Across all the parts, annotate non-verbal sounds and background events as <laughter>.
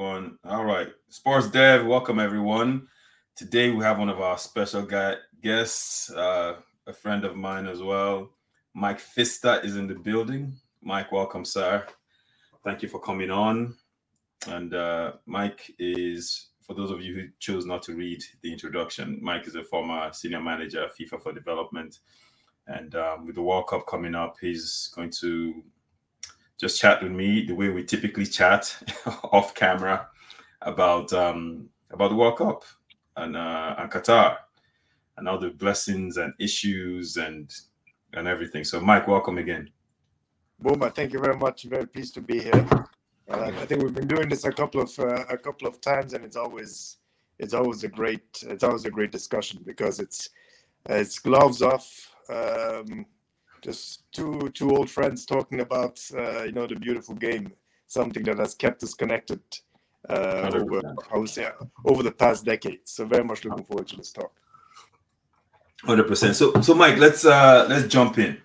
one. All right. Sports Dev, welcome everyone. Today we have one of our special guy, guests, uh, a friend of mine as well. Mike Pfister is in the building. Mike, welcome, sir. Thank you for coming on. And uh, Mike is, for those of you who chose not to read the introduction, Mike is a former senior manager at FIFA for Development. And um, with the World Cup coming up, he's going to just chat with me the way we typically chat <laughs> off camera about um, about the World Cup and uh, and Qatar and all the blessings and issues and and everything. So, Mike, welcome again. Boma, thank you very much. Very pleased to be here. Uh, I think we've been doing this a couple of uh, a couple of times, and it's always it's always a great it's always a great discussion because it's it's gloves off. Um, just two two old friends talking about uh, you know the beautiful game, something that has kept us connected uh, over I would say over the past decade. So very much looking forward to this talk. Hundred percent. So so Mike, let's uh let's jump in.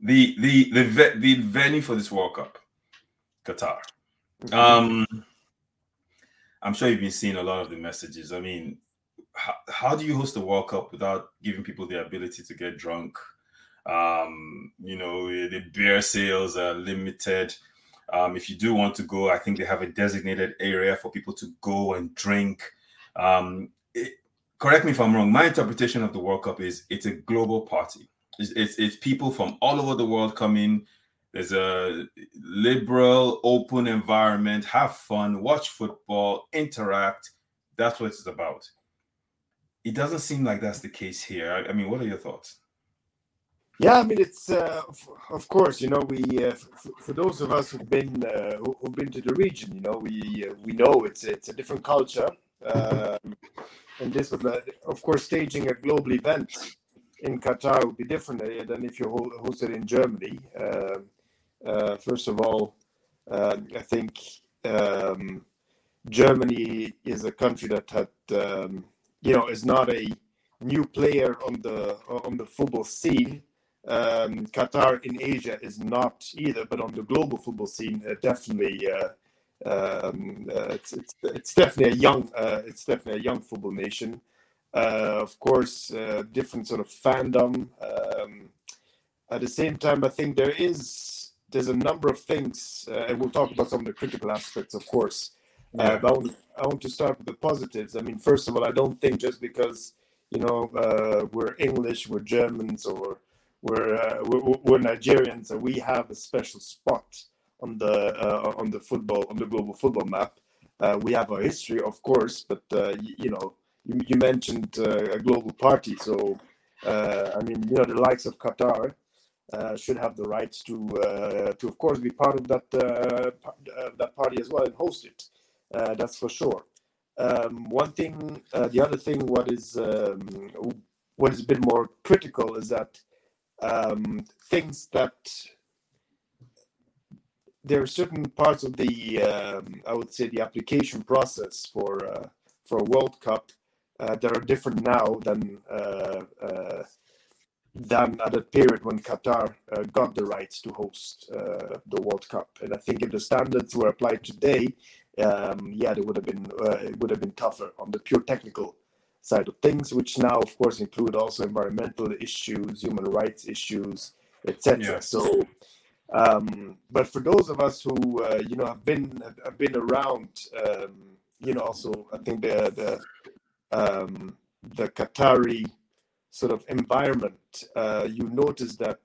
The the the the venue for this World Cup, Qatar. Mm-hmm. Um, I'm sure you've been seeing a lot of the messages. I mean, how, how do you host a World Cup without giving people the ability to get drunk? Um, you know, the beer sales are limited. Um, if you do want to go, I think they have a designated area for people to go and drink. Um, it, correct me if I'm wrong. My interpretation of the World Cup is it's a global party. It's, it's, it's people from all over the world coming. There's a liberal, open environment. Have fun, watch football, interact. That's what it's about. It doesn't seem like that's the case here. I, I mean, what are your thoughts? Yeah, I mean it's uh, of course you know we uh, for those of us who've been uh, who've been to the region, you know we uh, we know it's it's a different culture, um, and this was of course staging a global event in Qatar would be different uh, than if you host it in Germany. Um, uh, first of all, I think um, Germany is a country that had um, you know is not a new player on the on the football scene um, Qatar in Asia is not either, but on the global football scene, uh, definitely, uh, um, uh, it's, it's, it's definitely a young, uh, it's definitely a young football nation. Uh, of course, uh, different sort of fandom. Um, at the same time, I think there is there's a number of things, and we'll talk about some of the critical aspects, of course. Yeah. but I want, I want to start with the positives. I mean, first of all, I don't think just because you know we're English, we're Germans, or we're, uh, we're, we're Nigerians and we have a special spot on the uh, on the football on the global football map. Uh, we have our history, of course, but uh, you, you, know you, you mentioned uh, a global party, so uh, I mean you know the likes of Qatar should have the rights to to of course be part of that that party as well and host it. that's for sure. Um, one thing, the other thing, what is um, what is a bit more critical is that um, things that there are certain parts of the um, I would say the application process for uh, for World Cup uh, that are different now than uh, uh than at a period when Qatar uh, got the rights to host uh, the World Cup. And I think if the standards were applied today, um, yeah, it would have been it would have been tougher on the pure technical side of things, which now, of course, include also environmental issues, human rights issues, etc. Yeah. So, um, but for those of us who uh, you know have been have been around, um, you know, also I think the the um, the Qatari sort of environment, uh, you notice that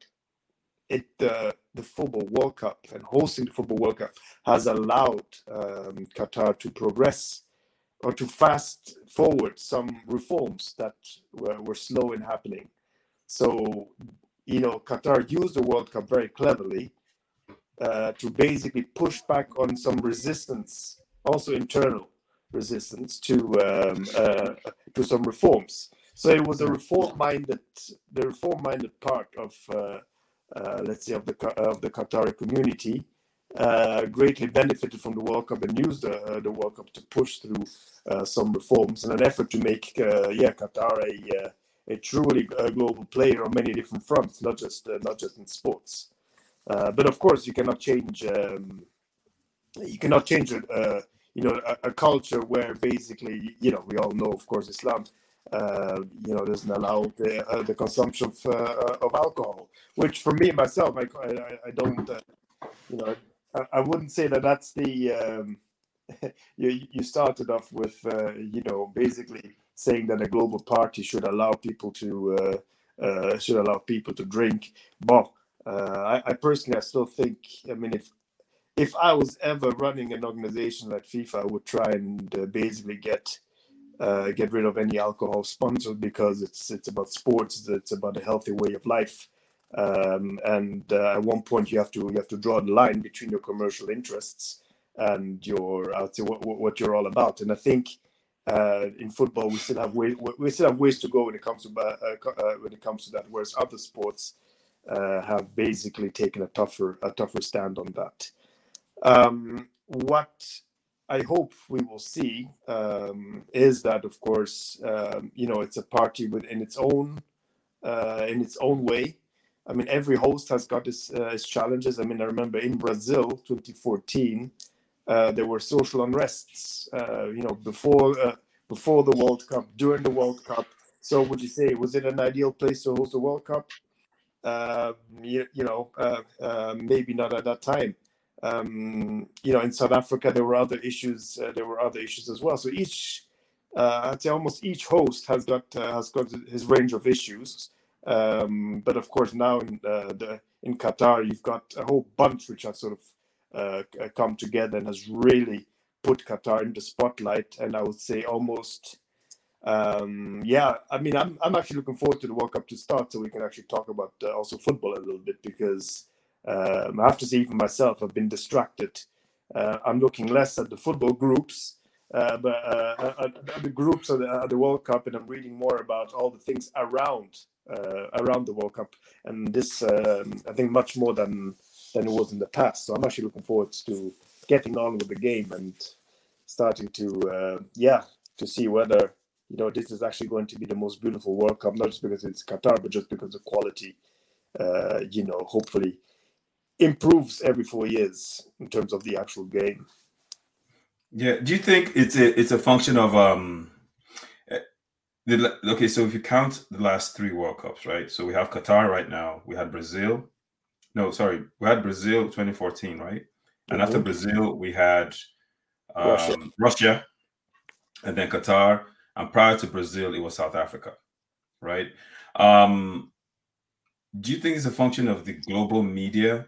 it uh, the football World Cup and hosting the football World Cup has allowed um, Qatar to progress or to fast forward some reforms that were, were slow in happening. So, you know, Qatar used the World Cup very cleverly uh, to basically push back on some resistance, also internal resistance to um, uh, to some reforms. So it was a reform-minded, the reform-minded part of, uh, uh let's say, of the of the Qatari community uh, greatly benefited from the World Cup and used the, uh, the World Cup to push through uh, some reforms in an effort to make uh, yeah Qatar a uh, a truly uh, global player on many different fronts, not just not just in sports. but of course, you cannot change um, you cannot change it. you know a, a, culture where basically you know we all know of course Islam uh, you know doesn't allow the, uh, the consumption of, uh, of alcohol which for me myself I, I, I don't uh, you know I, wouldn't say that that's the um, <laughs> you, you started off with uh, you know basically saying that a global party should allow people to uh, should allow people to drink. But I, I personally I still think I mean if if I was ever running an organization like FIFA, I would try and uh, basically get uh, get rid of any alcohol sponsored because it's it's about sports, it's about a healthy way of life, um, and uh, at one point you have to you have to draw the line between your commercial interests and your uh, what, what you're all about. And I think uh, in football we still have way, we still have ways to go when it comes to uh, uh, when it comes to that, whereas other sports have basically taken a tougher a tougher stand on that. Um, what I hope we will see um, is that, of course, um, you know, it's a party within its own uh, in its own way. I mean, every host has got its, uh, its challenges. I mean, I remember in Brazil, 2014, uh, there were social unrests. Uh, you know, before uh, before the World Cup, during the World Cup. So, would you say was it an ideal place to host a World Cup? Uh, you, you, know, maybe not at that time um, you know, in South Africa, there were other issues. Uh, there were other issues as well. So each, uh, I'd say, almost each host has got uh, has got his range of issues. Um, but of course, now in uh, the in Qatar, you've got a whole bunch which has sort of uh, come together and has really put Qatar in the spotlight. And I would say almost. Um, yeah, I mean, I'm I'm actually looking forward to the World Cup to start, so we can actually talk about uh, also football a little bit because um, I have to say, even myself, I've been distracted. Uh, I'm looking less at the football groups, uh, but uh, at, the groups of the, at the, World Cup, and I'm reading more about all the things around uh, around the World Cup, and this um, I think much more than than it was in the past. So I'm actually looking forward to getting on with the game and starting to uh, yeah to see whether you know this is actually going to be the most beautiful World Cup, not just because it's Qatar, but just because the quality. Uh, you know, hopefully improves every four years in terms of the actual game. Yeah. Do you think it's a it's a function of um the, okay, so if you count the last three World Cups, right? So we have Qatar right now. We had Brazil. No, sorry, we had Brazil 2014, right? And mm-hmm. after Brazil, we had um, Russia. Russia, and then Qatar. And prior to Brazil, it was South Africa, right? Um, do you think it's a function of the global media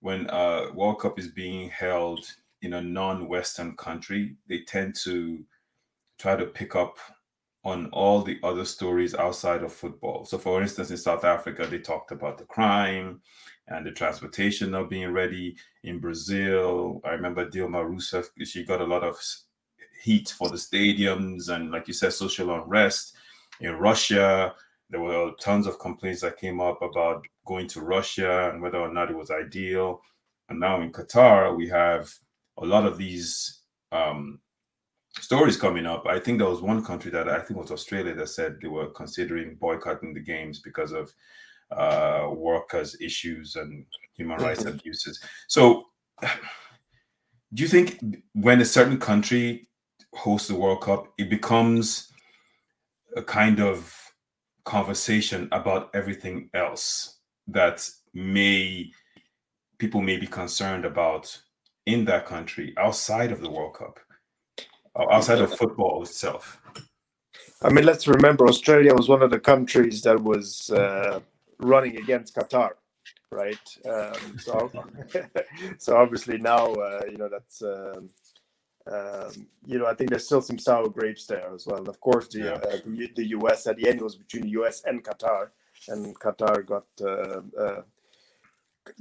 when a World Cup is being held in a non-Western country, they tend to try to pick up on all the other stories outside of football. So, for instance, in South Africa, they talked about the crime and the transportation not being ready. In Brazil, I remember Dilma Rousseff, she got a lot of heat for the stadiums and, like you said, social unrest. In Russia, there were tons of complaints that came up about going to Russia and whether or not it was ideal. And now in Qatar, we have a lot of these um, stories coming up. I think there was one country that I think was Australia that said they were considering boycotting the games because of uh, workers' issues and human rights abuses. So, do you think when a certain country hosts the World Cup, it becomes a kind of conversation about everything else that may people may be concerned about in that country outside of the World Cup, outside of football itself? I mean, let's remember Australia was one of the countries that was uh, running against Qatar, right? Um, so, <laughs> so obviously now, uh, you know, that's um, um, you know, I think there's still some sour grapes there as well. And of course, the, yeah. uh, the, the US at the end was between the US and Qatar, and Qatar got uh, uh,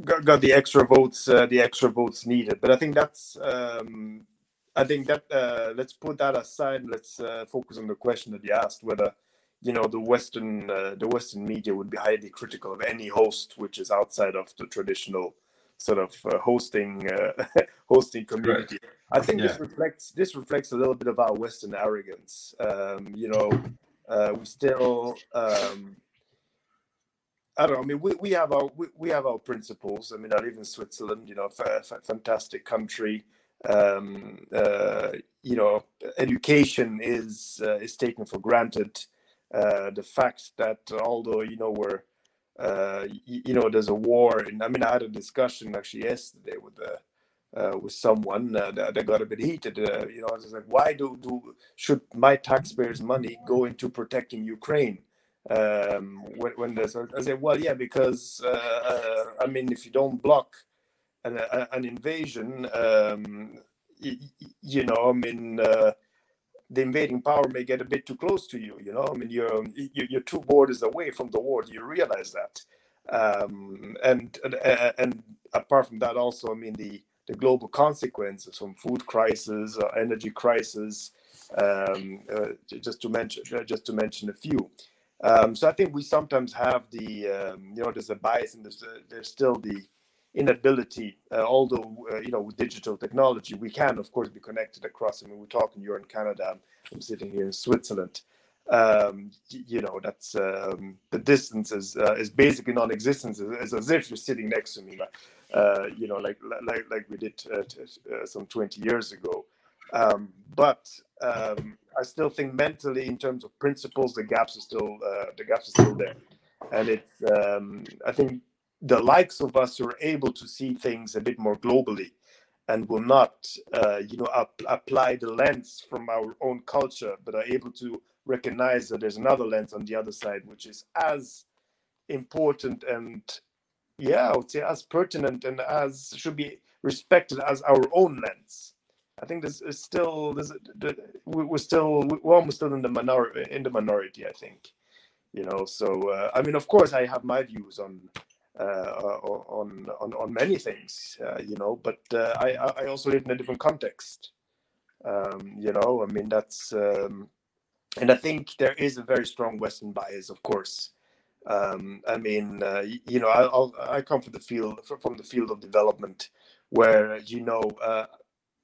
got, got, the extra votes, uh, the extra votes needed. But I think that's, um, I think that uh, let's put that aside. Let's uh, focus on the question that you asked, whether you know the Western the Western media would be highly critical of any host which is outside of the traditional sort of uh, hosting uh, <laughs> hosting community. Right. I think yeah. this reflects this reflects a little bit of our Western arrogance. Um, you know, uh, we still. Um, I don't know. I mean, we, we have our we, we have our principles. I mean, I live in Switzerland. You know, f- fantastic country. Um, uh, you know, education is uh, is taken for granted. Uh, the fact that although you know we're uh, you, you, know there's a war, and I mean I had a discussion actually yesterday with uh, uh with someone that, that, got a bit heated. You know, I was like, why do do should my taxpayers' money go into protecting Ukraine? Um, when, when there's, I said, well, yeah, because I mean, if you don't block an, an invasion, um, you, you know, I mean the invading power may get a bit too close to you. You know, I mean, you're you're two borders away from the war. You realize that? Um, and, and and apart from that, also, I mean, the the global consequences from food crisis, or energy crisis, um, uh, just to mention just to mention a few. Um, so I think we sometimes have the um, you know there's a bias and there's a, there's still the inability, uh, although uh, you know with digital technology we can of course be connected across. I mean, we're talking you're in Canada, I'm sitting here in Switzerland. Um, you know that's um, the distance is uh, is basically non-existent. It's as if you're sitting next to me, uh, you know, like like like we did uh, uh, some 20 years ago. Um, but um, I still think mentally, in terms of principles, the gaps are still the gaps are still there, and it's um, I think the likes of us are able to see things a bit more globally and will not uh, you know ap- apply the lens from our own culture but are able to recognize that there's another lens on the other side which is as important and yeah i would say as pertinent and as should be respected as our own lens. I think this is still this we're still we're almost still in the minority in the minority i think you know so uh, i mean of course i have my views on on, on on many things, uh, you know. But uh, I I also live in a different context, um, you know. I mean that's um, and I think there is a very strong Western bias, of course. Um, I mean, uh, you know, I, I'll, i come from the field from the field of development, where you know uh,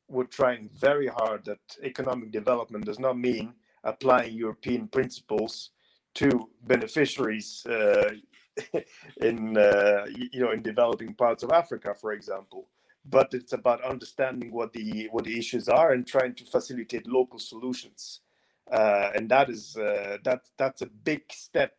we're trying very hard that economic development does not mean applying European principles to beneficiaries, uh, <laughs> in uh, you know in developing parts of Africa, for example. But it's about understanding what the what the issues are and trying to facilitate local solutions, uh, and that is uh, that that's a big step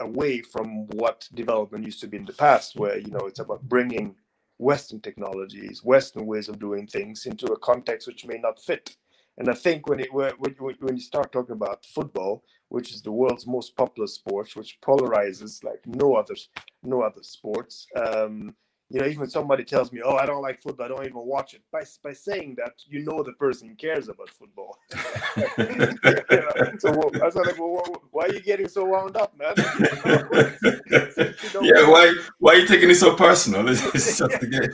away from what development used to be in the past, where you know it's about bringing Western technologies, Western ways of doing things into a context which may not fit. And I think when it when, when you start talking about football, which is the world's most popular sport, which polarizes like no other no other sports. Um, you know, even when somebody tells me, "Oh, I don't like football. I don't even watch it," by by saying that, you know the person cares about football. <laughs> you know? So I was like, "Well, why are you getting so wound up, man?" <laughs> <laughs> yeah, why why are you taking it so personal? It's, it's just a game.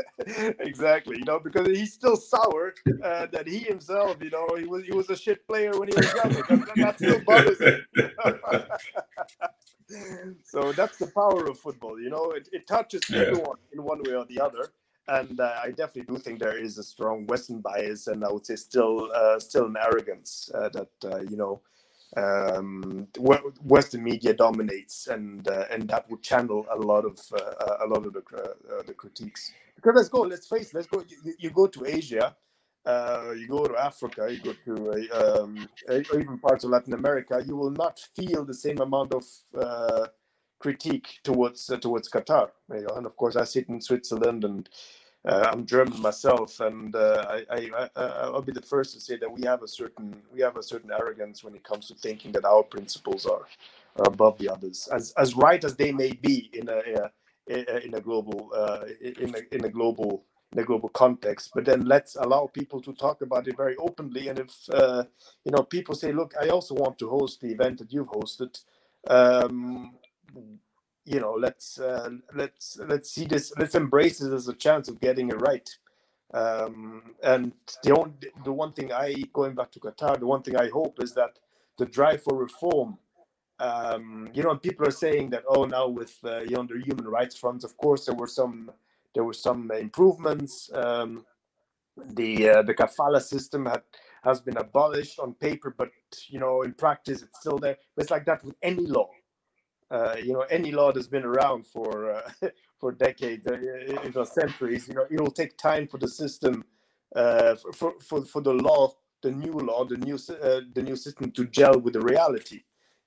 <laughs> exactly, you know, because he's still sour uh, that he himself, you know, he was he was a shit player when he was young. That, that still bothers him. <laughs> so that's the power of football, you know. It, it touches yeah. everyone in one way or the other, and uh, I definitely do think there is a strong Western bias, and I would say still uh, still an arrogance uh, that uh, you know um, Western media dominates, and uh, and that would channel a lot of uh, a lot of the uh, the critiques. Because let's go, let's face, let's go. You, you go to Asia, uh, you go to Africa, you go to um, even parts of Latin America, you will not feel the same amount of uh, critique towards uh, towards Qatar. You know? And of course, I sit in Switzerland and uh, I'm German myself, and uh, I, I, I will be the first to say that we have a certain we have a certain arrogance when it comes to thinking that our principles are, are above the others, as as right as they may be in a, a in a global uh, in a in a global in a global context. But then let's allow people to talk about it very openly. And if uh, you know people say, "Look, I also want to host the event that you've hosted," um, you know let's uh, let's let's see this let's embrace this as a chance of getting it right um, and the only the one thing i going back to qatar the one thing i hope is that the drive for reform um, you know people are saying that oh now with uh, the human rights fronts of course there were some there were some improvements. Um, the uh, the kafala system had has been abolished on paper but you know in practice it's still there. But it's like that with any law. Uh, you know any law that's been around for uh, <laughs> for decades, uh, if not centuries, you know it will take time for the system uh, for, for for the law, the new law, the new uh, the new system to gel with the reality.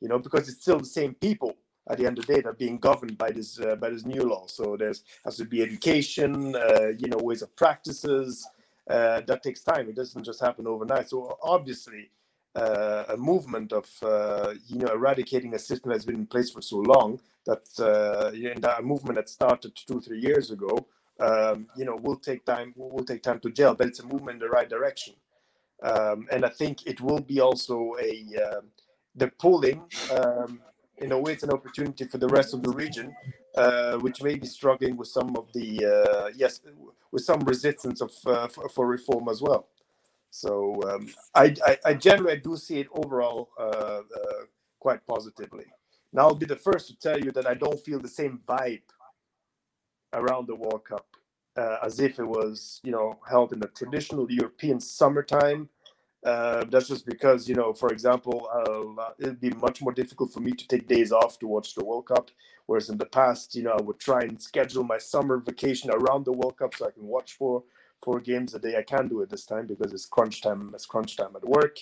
You know, because it's still the same people at the end of the day that are being governed by this uh, by this new law. So there's has to be education, uh, you know, ways of practices. Uh, that takes time. It doesn't just happen overnight. So obviously, uh, a movement of uh, you know eradicating a system that's been in place for so long that uh, and that movement that started two three years ago um, you know will take time will take time to gel but it's a movement in the right direction um, and i think it will be also a uh, the polling um, in a way it's an opportunity for the rest of the region uh, which may be struggling with some of the uh, yes with some resistance of uh, for, for reform as well so um, I, I, I, generally do see it overall uh, uh, quite positively. Now I'll be the first to tell you that I don't feel the same vibe around the World Cup uh, as if it was, you know, held in the traditional European summertime. Uh, that's just because, you know, for example, uh, it'd be much more difficult for me to take days off to watch the World Cup. Whereas in the past, you know, I would try and schedule my summer vacation around the World Cup so I can watch for four games a day. I can't do it this time because it's crunch time. It's crunch time at work.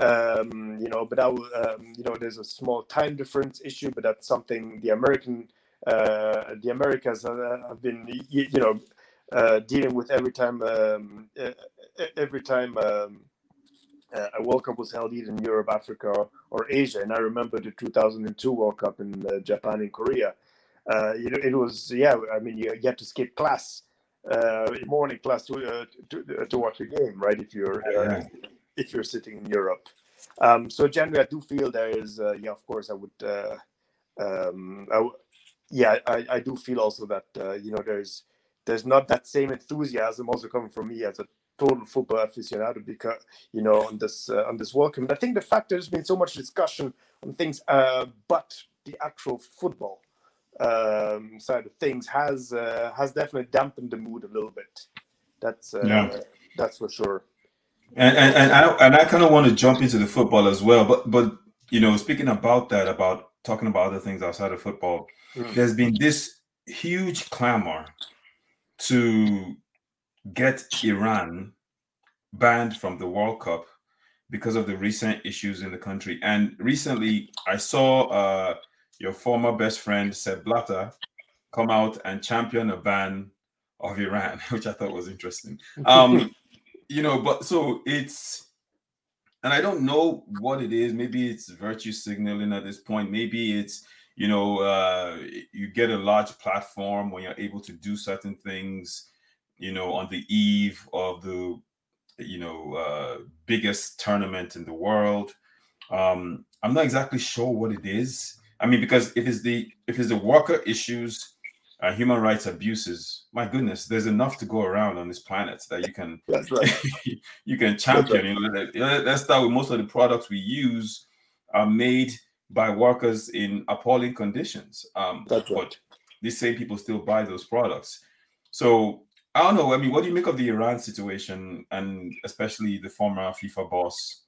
Um, you know, but I um, you know, there's a small time difference issue, but that's something the American, uh, the Americas have been, you, you know, uh, dealing with every time, um, every time um, uh, a World Cup was held either in Europe, Africa, or, Asia. And I remember the 2002 World Cup in uh, Japan and Korea. Uh, you know, it was yeah. I mean, you, you had to skip class uh, morning class to, uh, to, uh, to watch a game, right? If you're uh, if you're sitting in Europe. Um, so generally, I do feel there is, uh, yeah, of course, I would, uh, um, I w- yeah, I, I do feel also that uh, you know there's there's not that same enthusiasm also coming from me as a total football aficionado because you know on this uh, on this welcome. I think the fact there's been so much discussion on things, uh, but the actual football um, side of things has uh, has definitely dampened the mood a little bit. That's uh, yeah. that's for sure. And and, and I and I kind of want to jump into the football as well, but but you know, speaking about that, about talking about other things outside of football, mm. there's been this huge clamor to get Iran banned from the World Cup because of the recent issues in the country. And recently, I saw uh, your former best friend Sepp Blatter come out and champion a ban of Iran, <laughs> which I thought was interesting. Um, <laughs> you know, but so it's, and I don't know what it is. Maybe it's virtue signaling at this point. Maybe it's, you know, uh, you get a large platform when you're able to do certain things, you know, on the eve of the, you know, uh, biggest tournament in the world. Um, I'm not exactly sure what it is. I mean, because if it's the if it's the worker issues, uh, human rights abuses, my goodness, there's enough to go around on this planet that you can <laughs> That's right. <laughs> you can champion. Right. You know, let's start with most of the products we use are made by workers in appalling conditions. Um, That's right. But these same people still buy those products. So I don't know. I mean, what do you make of the Iran situation, and especially the former FIFA boss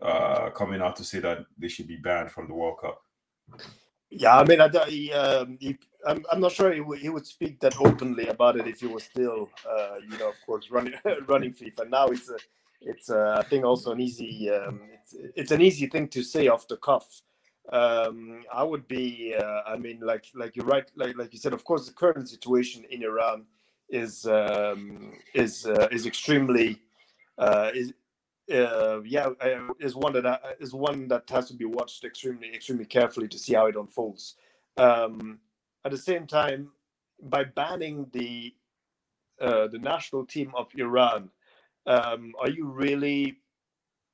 uh, coming out to say that they should be banned from the World Cup? Yeah, I mean, I, he, um, he, I'm, I'm not sure he would, he would speak that openly about it if he was still, uh, you know, of course, running <laughs> running FIFA. Now it's a, it's a, I think also an easy, um, it's, it's an easy thing to say off the cuff. Um, I would be, uh, I mean, like like you're right, like like you said, of course, the current situation in Iran is um, is uh, is extremely uh, is uh, yeah, uh, is one that is one that has to be watched extremely, extremely carefully to see how it unfolds. Um, at the same time, by banning the uh, the national team of Iran, um, are you really,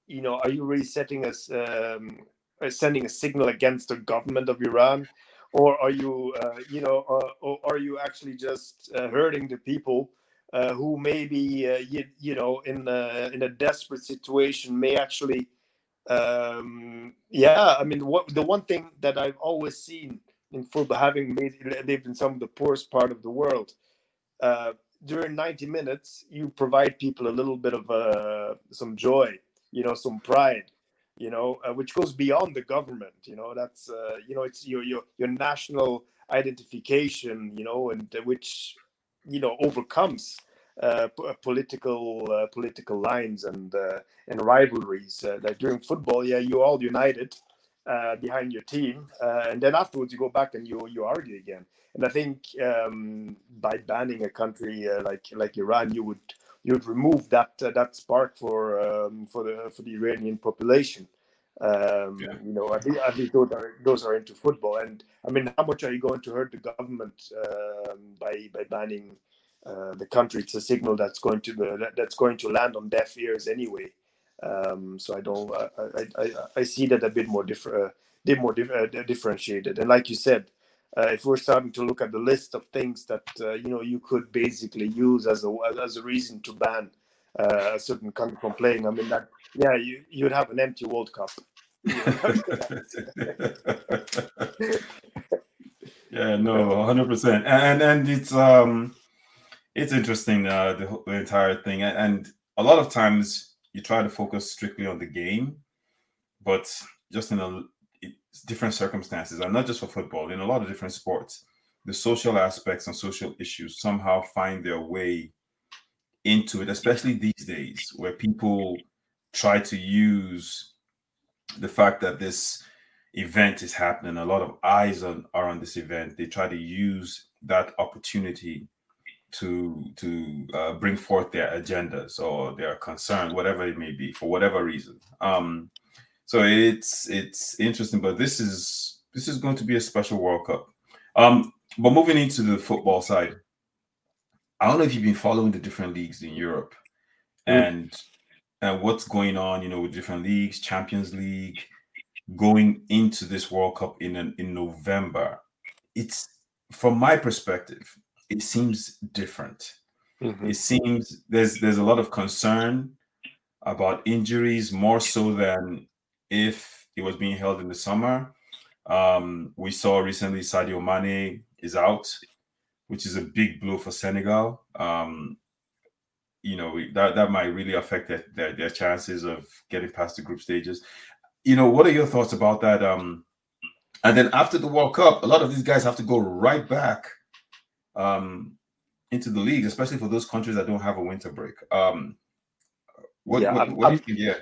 you know, are you really setting us um, uh, sending a signal against the government of Iran, or are you, uh, you know, or are you actually just hurting the people? uh, who maybe uh, you, you know in a, in a desperate situation may actually um, yeah i mean what the one thing that i've always seen in football having made, lived in some of the poorest part of the world uh, during 90 minutes you provide people a little bit of uh, some joy you know some pride you know uh, which goes beyond the government you know that's uh, you know it's your your your national identification you know and which you know overcomes uh, p- political uh, political lines and uh, and rivalries. Uh, like during football, yeah, you're all united uh, behind your team, uh, and then afterwards you go back and you you argue again. And I think um, by banning a country uh, like like Iran, you would you would remove that uh, that spark for um, for the for the Iranian population. Um, Yeah. You know, I think I think those are those are into football, and I mean, how much are you going to hurt the government um, by by banning uh, the country? It's a signal that's going to the, that, that's going to land on deaf ears anyway. Um, so I don't I, I, I, I see that a bit more different, uh, bit more dif- uh, differentiated. And like you said, uh, if we're starting to look at the list of things that uh, you know you could basically use as a as a reason to ban uh, a certain country from playing, I mean that yeah, you you'd have an empty World Cup. <laughs> yeah, no, hundred percent, and and it's um, it's interesting uh, the, the entire thing, and a lot of times you try to focus strictly on the game, but just in a it's different circumstances, and not just for football, in a lot of different sports, the social aspects and social issues somehow find their way into it, especially these days where people try to use the fact that this event is happening, a lot of eyes on, are on this event. They try to use that opportunity to to uh, bring forth their agendas or their concern, whatever it may be, for whatever reason. Um, so it's it's interesting, but this is this is going to be a special World Cup. Um, but moving into the football side, I don't know if you've been following the different leagues in Europe Mm. and and what's going on, you know, with different leagues, Champions League, going into this World Cup in an, in November. It's from my perspective, it seems different. Mhm. It seems there's there's a lot of concern about injuries more so than if it was being held in the summer. Um, we saw recently Sadio Mane is out, which is a big blow for Senegal. Um, you know that that might really affect their, their their chances of getting past the group stages. You know, what are your thoughts about that? Um, and then after the World Cup, a lot of these guys have to go right back um, into the league, especially for those countries that don't have a winter break. Um, what, Yeah, what, I'm- what do you think? Yeah,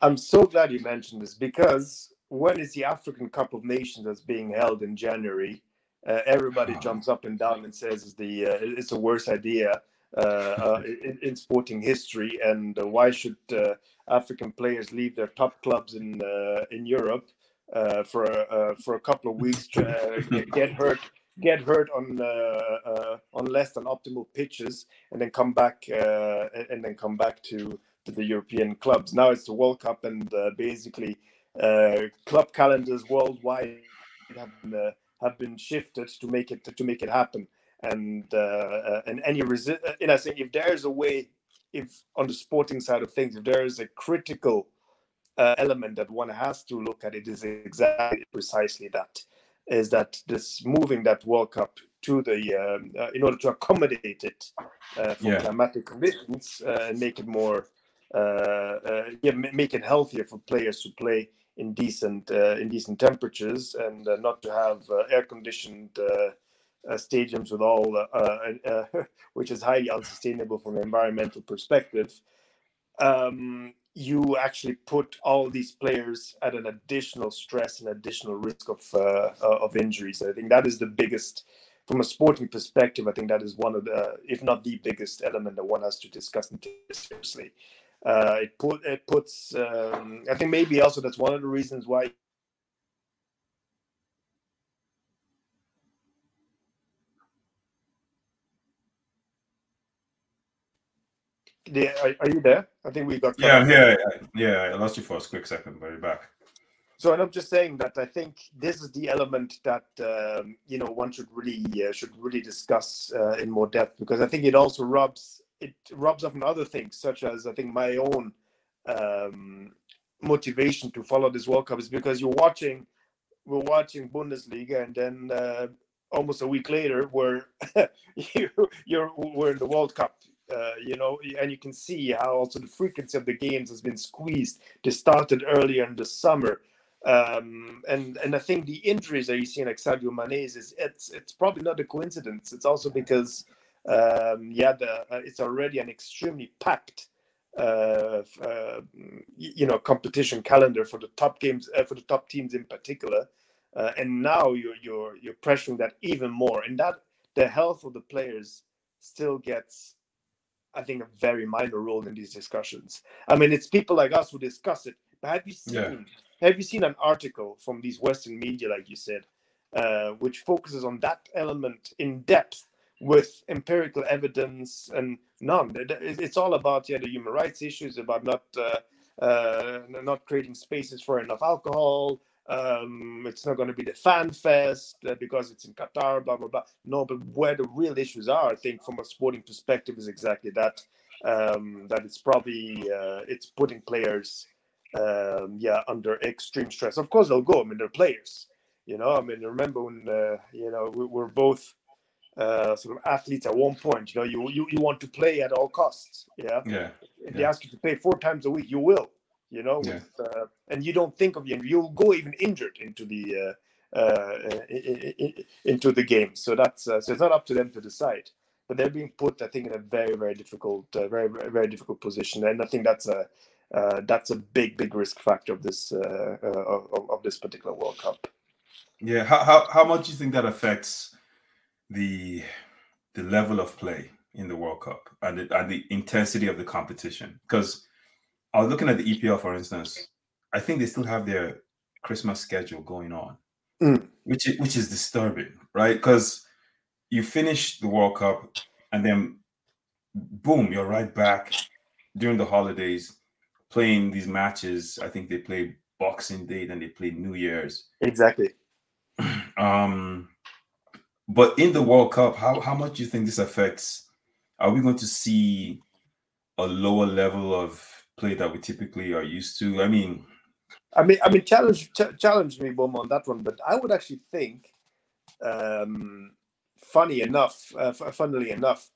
I'm so glad you mentioned this because when is the African Cup of Nations that's being held in January? Uh, everybody Ah. jumps up and down and says it's the uh, it's the worst idea uh, uh, <laughs> in, in sporting history, and uh, why should uh, African players leave their top clubs in uh, in Europe uh, for uh, for a couple of weeks, uh, get, get hurt, get hurt on on less than optimal pitches, and then come back uh, and then come back to to the European clubs. Now it's the World Cup, and uh, basically uh, club calendars worldwide have been, uh, have been shifted to make it to make it happen. And uh, uh, and any resi- and I think if there is a way, if on the sporting side of things, if there is a critical uh, element that one has to look at, it is exactly precisely that is that this moving that World Cup to the um, uh, in order to accommodate it uh, for Yeah. climatic conditions uh, and make it more yeah, ma- make it healthier for players to play in decent uh, in decent temperatures and uh, not to have uh, air conditioned uh, uh, stadiums with all uh, uh, uh, <laughs> which is highly unsustainable from an environmental perspective. Um, you actually put all these players at an additional stress and additional risk of uh, uh, of injuries. I think that is the biggest from a sporting perspective, I think that is one of the, if not the biggest element that one has to discuss seriously. Uh, it put it puts. Um, I think maybe also that's one of the reasons why. Yeah, are, are you there? I think we got. yeah, yeah, yeah. I lost you for a quick second, but you're back. So, and I'm just saying that I think this is the element that um, you know one should really uh, should really discuss uh, in more depth because I think it also rubs it rubs off on other things such as I think my own um, motivation to follow this World Cup is because you're watching we're watching Bundesliga and then uh, almost a week later we're <laughs> you, you're we're in the World Cup. Uh, you know, and you can see how also the frequency of the games has been squeezed. They started earlier in the summer, um, and and I think the injuries that you see like Sadio Mane is it's it's probably not a coincidence. It's also because Um, yeah, the, uh, it's already an extremely packed, uh, uh, you know, competition calendar for the top games uh, for the top teams in particular. Uh, and now you're you're you're pressuring that even more, and that the health of the players still gets I think a very minor role in these discussions. I mean, it's people like us who discuss it. But have you seen yeah. have you seen an article from these Western media, like you said, uh, which focuses on that element in depth with empirical evidence and none? It's all about yeah the human rights issues, about not uh, uh, not creating spaces for enough alcohol, um, it's not going to be the fan fest uh, because it's in Qatar, blah blah blah. No, but where the real issues are, I think, from a sporting perspective, is exactly that. Um, that it's probably uh, it's putting players, um, yeah, under extreme stress. Of course, they'll go. I mean, they're players. You know, I mean, remember when uh, you know we, we're both uh, sort of athletes at one point. You know, you, you you want to play at all costs. Yeah. Yeah. If yeah. they ask you to play four times a week, you will you know, yeah. with, uh, and you don't think of you. You'll go even injured into the uh, uh, into the game. So that's uh, so it's not up to them to decide. But they're being put, I think, in a very, very difficult, uh, very, very difficult position, and I think that's a uh, that's a big, big risk factor of this of, of, this particular World Cup. Yeah, how, how how much do you think that affects the the level of play in the World Cup and the, and the intensity of the competition? Because I was looking at the EPL, for instance. I think they still have their Christmas schedule going on, mm. which is, which is disturbing, right? Because you finish the World Cup and then boom, you're right back during the holidays playing these matches. I think they play Boxing Day, then they play New Year's. Exactly. <clears throat> Um, but in the World Cup, how how much do you think this affects? Are we going to see a lower level of play that we typically are used to. I mean, I mean, I mean, challenge ch- challenge me, Boom, on that one. But I would actually think, um, funny enough, uh, funnily enough,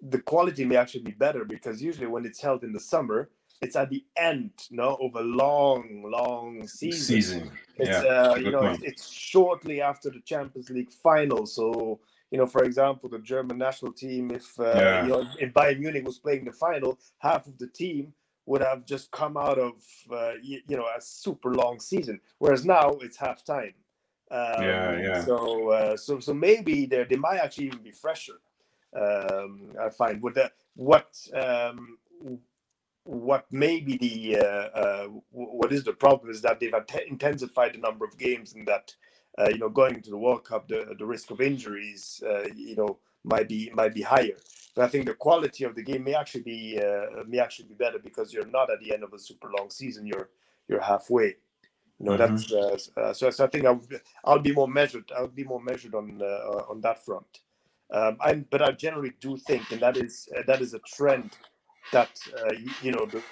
the quality may actually be better because usually when it's held in the summer, it's at the end, no, of a long, long season. Season, it's, yeah. Uh, you know, it's, it's shortly after the Champions League final, so you know, for example, the German national team, if uh, yeah. you know, if Bayern Munich was playing the final, half of the team would have just come out of uh, you, you, know a super long season, whereas now it's half time. Um, yeah, yeah. So, uh, so, so maybe they they might actually even be fresher. Um, I find with the what um, what maybe the uh, uh, what is the problem is that they've intensified the number of games and that uh, you know going to the World Cup the the risk of injuries uh, you know might be might be higher. But I think the quality of the game may actually be uh, may actually be better because you're not at the end of a super long season. You're you're halfway. You know mm-hmm. that's uh, uh, so. So I think I'll, I'll be more measured. I'll be more measured on uh, on that front. Um, i but I generally do think, and that is uh, that is a trend that uh, you, know the,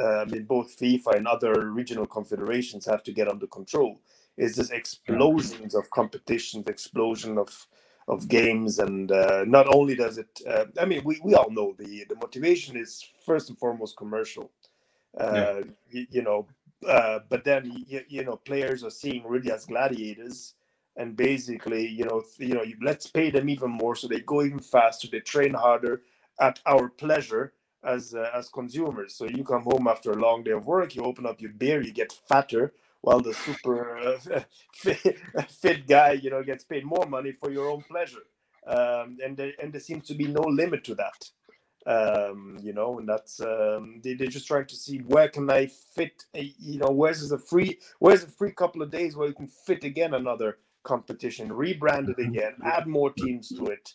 I mean both FIFA and other regional confederations have to get under control. Is this explosions of competitions, explosion of of games and uh, not only does it uh, i mean we, we all know the the motivation is first and foremost commercial uh, yeah. you, you, know uh, but then you, you know players are seeing really as gladiators and basically you know you know let's pay them even more so they go even faster they train harder at our pleasure as uh, as consumers so you come home after a long day of work you open up your beer you get fatter while the super uh, <laughs> fit, fit, guy, you know, gets paid more money for your own pleasure. Um, and there, and there seems to be no limit to that. Um, you know, and that's um, they, they're just trying to see where can I fit. A, you know, where's a free where's a free couple of days where you can fit again another competition, rebrand it mm-hmm. again, add more teams to it.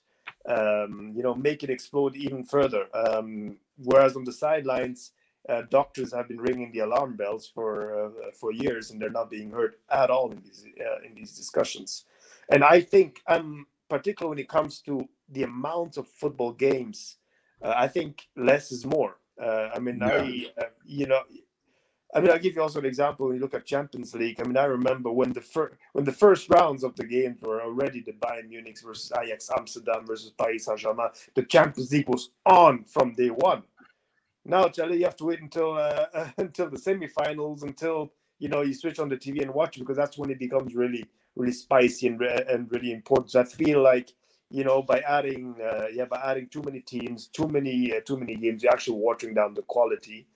Um, you know, make it explode even further. Um, whereas on the sidelines, uh, doctors have been ringing the alarm bells for uh, for years, and they're not being heard at all in these uh, in these discussions. And I think, um, particularly when it comes to the amount of football games, uh, I think less is more. Uh, I mean, yeah. I uh, you know. I mean, I'll give you also an example. When you look at Champions League, I mean, I remember when the first when the first rounds of the games were already the Bayern Munich versus Ajax Amsterdam versus Paris Saint Germain. The Champions League was on from day one. Now, Charlie, you have to wait until uh, <laughs> until the semifinals, until you know you switch on the TV and watch because that's when it becomes really, really spicy and and really important. So I feel like you know, by adding uh, yeah, by adding too many teams, too many uh, too many games, you're actually watering down the quality.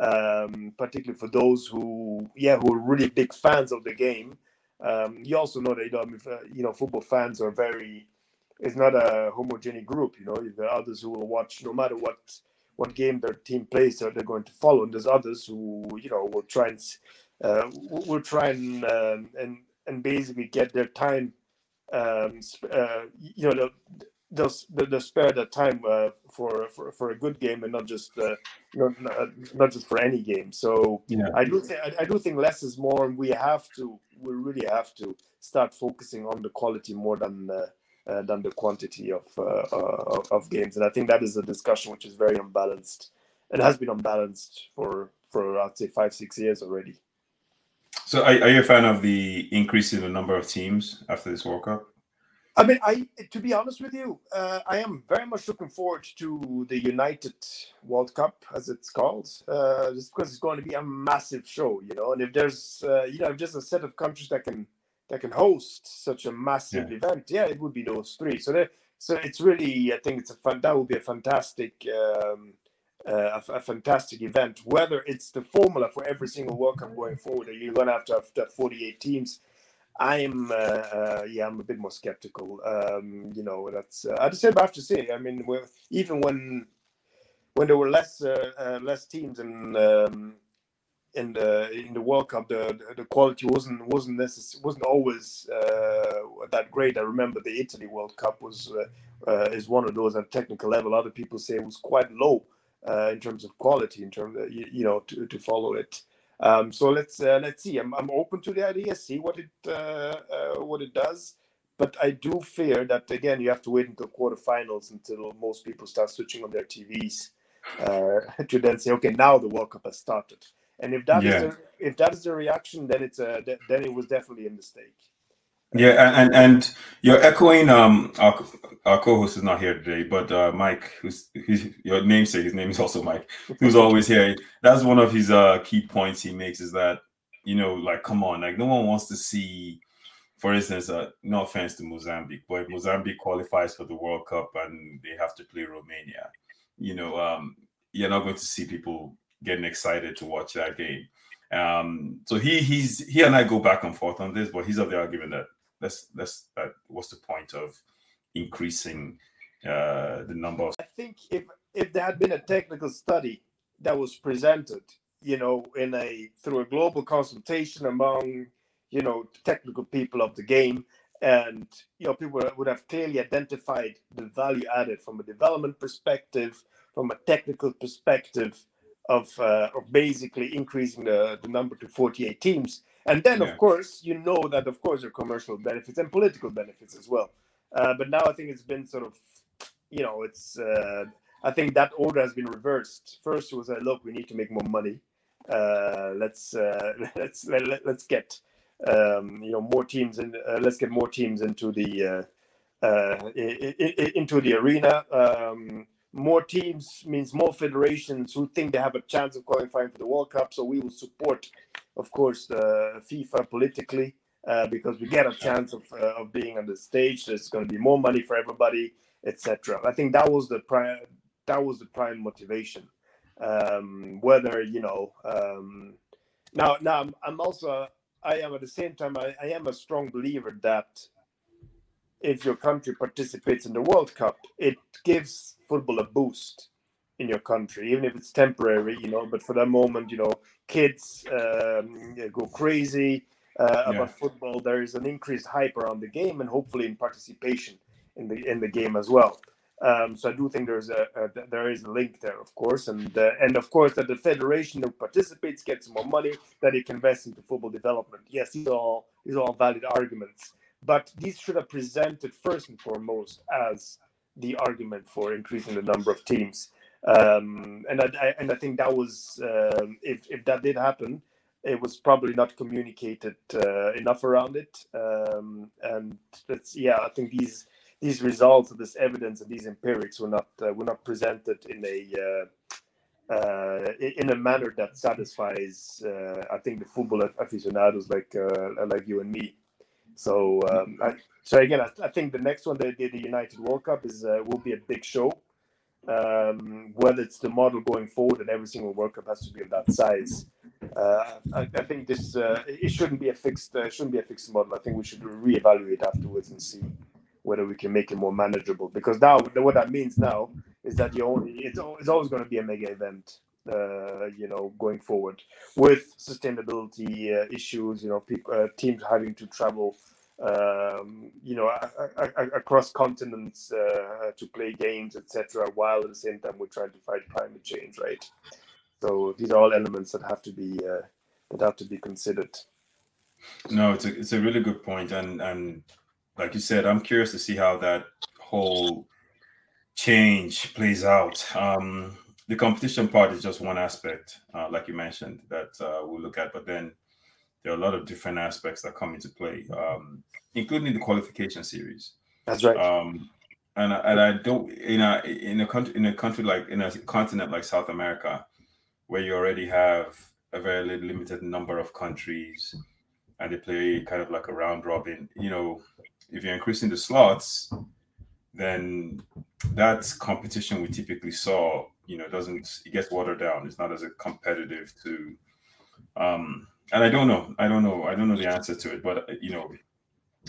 Um, particularly for those who yeah who are really big fans of the game. Um, you also know that you know, if, uh, you know football fans are very it's not a homogeneous group. You know, there are others who will watch no matter what what game their team plays, they're, they're going to follow, and there's others who you know will try and uh, will try and um, and and basically get their time um, uh, you know, they'll, they'll spare that time uh, for, for for a good game and not just uh, you know not, not just for any game. So yeah. I do think I, I, do think less is more, and we have to we really have to start focusing on the quality more than. Uh, uh, than the quantity of uh, of games, and I think that is a discussion which is very unbalanced and has been unbalanced for for I'd say five six years already. So, are, are, you a fan of the increase in the number of teams after this World Cup? I mean, I to be honest with you, uh, I am very much looking forward to the United World Cup, as it's called, uh, just because it's going to be a massive show, you know. And if there's, uh, you know, there's a set of countries that can that can host such a massive yeah. event, yeah, it would be those three. So, so it's really, I think it's a fun. That would be a fantastic um, uh, a, a, fantastic event. Whether it's the formula for every single World Cup going forward, or you're going to have to have 48 teams. I'm, uh, uh, yeah, I'm a bit more skeptical. Um, you know, that's uh, I just have to say. I mean, even when when there were less uh, uh, less teams and um, in the in the World Cup, the the quality wasn't wasn't necess- wasn't always uh, that great. I remember the Italy World Cup was uh, uh, is one of those at technical level. Other people say it was quite low in terms of quality, in terms of, you, you know to, to follow it. Um, so let's uh, let's see. I'm, I'm open to the idea. See what it uh, uh, what it does. But I do fear that again you have to wait until quarterfinals until most people start switching on their TVs uh, <laughs> to then say, okay, now the World Cup has started. And if that yeah. is the, if that is the reaction, then it's a then it was definitely a mistake. Yeah, and and you're echoing. Um, our, our co-host is not here today, but uh, Mike, who's, who's your namesake, his name is also Mike, who's always here. That's one of his uh key points he makes is that you know, like, come on, like, no one wants to see, for instance, uh, no offense to Mozambique, but Mozambique qualifies for the World Cup and they have to play Romania, you know, um, you're not going to see people getting excited to watch that game. Um, so he he's he and I go back and forth on this, but he's of the argument that that's that's that what's the point of increasing uh, the number of i think if if there had been a technical study that was presented you know in a through a global consultation among you know technical people of the game and you know people would have clearly identified the value added from a development perspective from a technical perspective of uh, of basically increasing the, the number to 48 teams and then, yeah. of course, you know that, of course, there are commercial benefits and political benefits as well. Uh, but now I think it's been sort of, you know, it's. Uh, I think that order has been reversed. First, it was like, look, we need to make more money. Uh, let's uh, <laughs> let's let, us let us get um, you know more teams and uh, let's get more teams into the uh, into the arena. Um, more teams means more federations who think they have a chance of qualifying for the World Cup. So we will support, of course, the FIFA politically uh, because we get a chance of, uh, of being on the stage. There's going to be more money for everybody, etc. I think that was the prime that was the prime motivation. Um, whether you know um, now now I'm, I'm also I am at the same time I, I am a strong believer that if your country participates in the World Cup, it gives football a boost in your country, even if it's temporary, you know. But for that moment, you know, kids um, go crazy uh, yeah. about football. There is an increased hype around the game, and hopefully in participation in the in the game as well. Um, so I do think there's a, a, there is a link there, of course, and uh, and of course that the federation that participates gets more money that it can invest into football development. Yes, these are all these are all valid arguments but these should have presented first and foremost as the argument for increasing the number of teams. Um, and I, and I think that was um, if if that did happen, it was probably not communicated uh, enough around it. Um, and that's yeah, I think these these results, this evidence, and these empirics were not uh, were not presented in a uh, uh in a manner that satisfies, uh, I think, the football aficionados like uh, like you and me. So, um, I, so again, I, I, think the next one, the, the United World Cup, is uh, will be a big show. Um, whether it's the model going forward and every single World Cup has to be of that size, uh, I, I, think this uh, it shouldn't be a fixed uh, shouldn't be a fixed model. I think we should reevaluate afterwards and see whether we can make it more manageable. Because now what that means now is that you only it's, it's always going to be a mega event uh, you know, going forward with sustainability uh, issues. You know, people, uh, teams having to travel, um, you know, across continents uh, to play games, etc. While at the same time we're trying to fight climate change, right? So these are all elements that have to be uh, that have to be considered. No, it's a it's a really good point, and and like you said, I'm curious to see how that whole change plays out. Um, the competition part is just one aspect, uh, like you mentioned, that uh, we'll look at. But then there are a lot of different aspects that come into play, um, including the qualification series. That's right. Um, and and I don't in a in a country in a country like in a continent like South America, where you already have a very limited number of countries, and they play kind of like a round robin. You know, if you're increasing the slots, then that competition we typically saw you know doesn't it gets watered down. It's not as a competitive to um and i don't know i don't know i don't know the answer to it but you know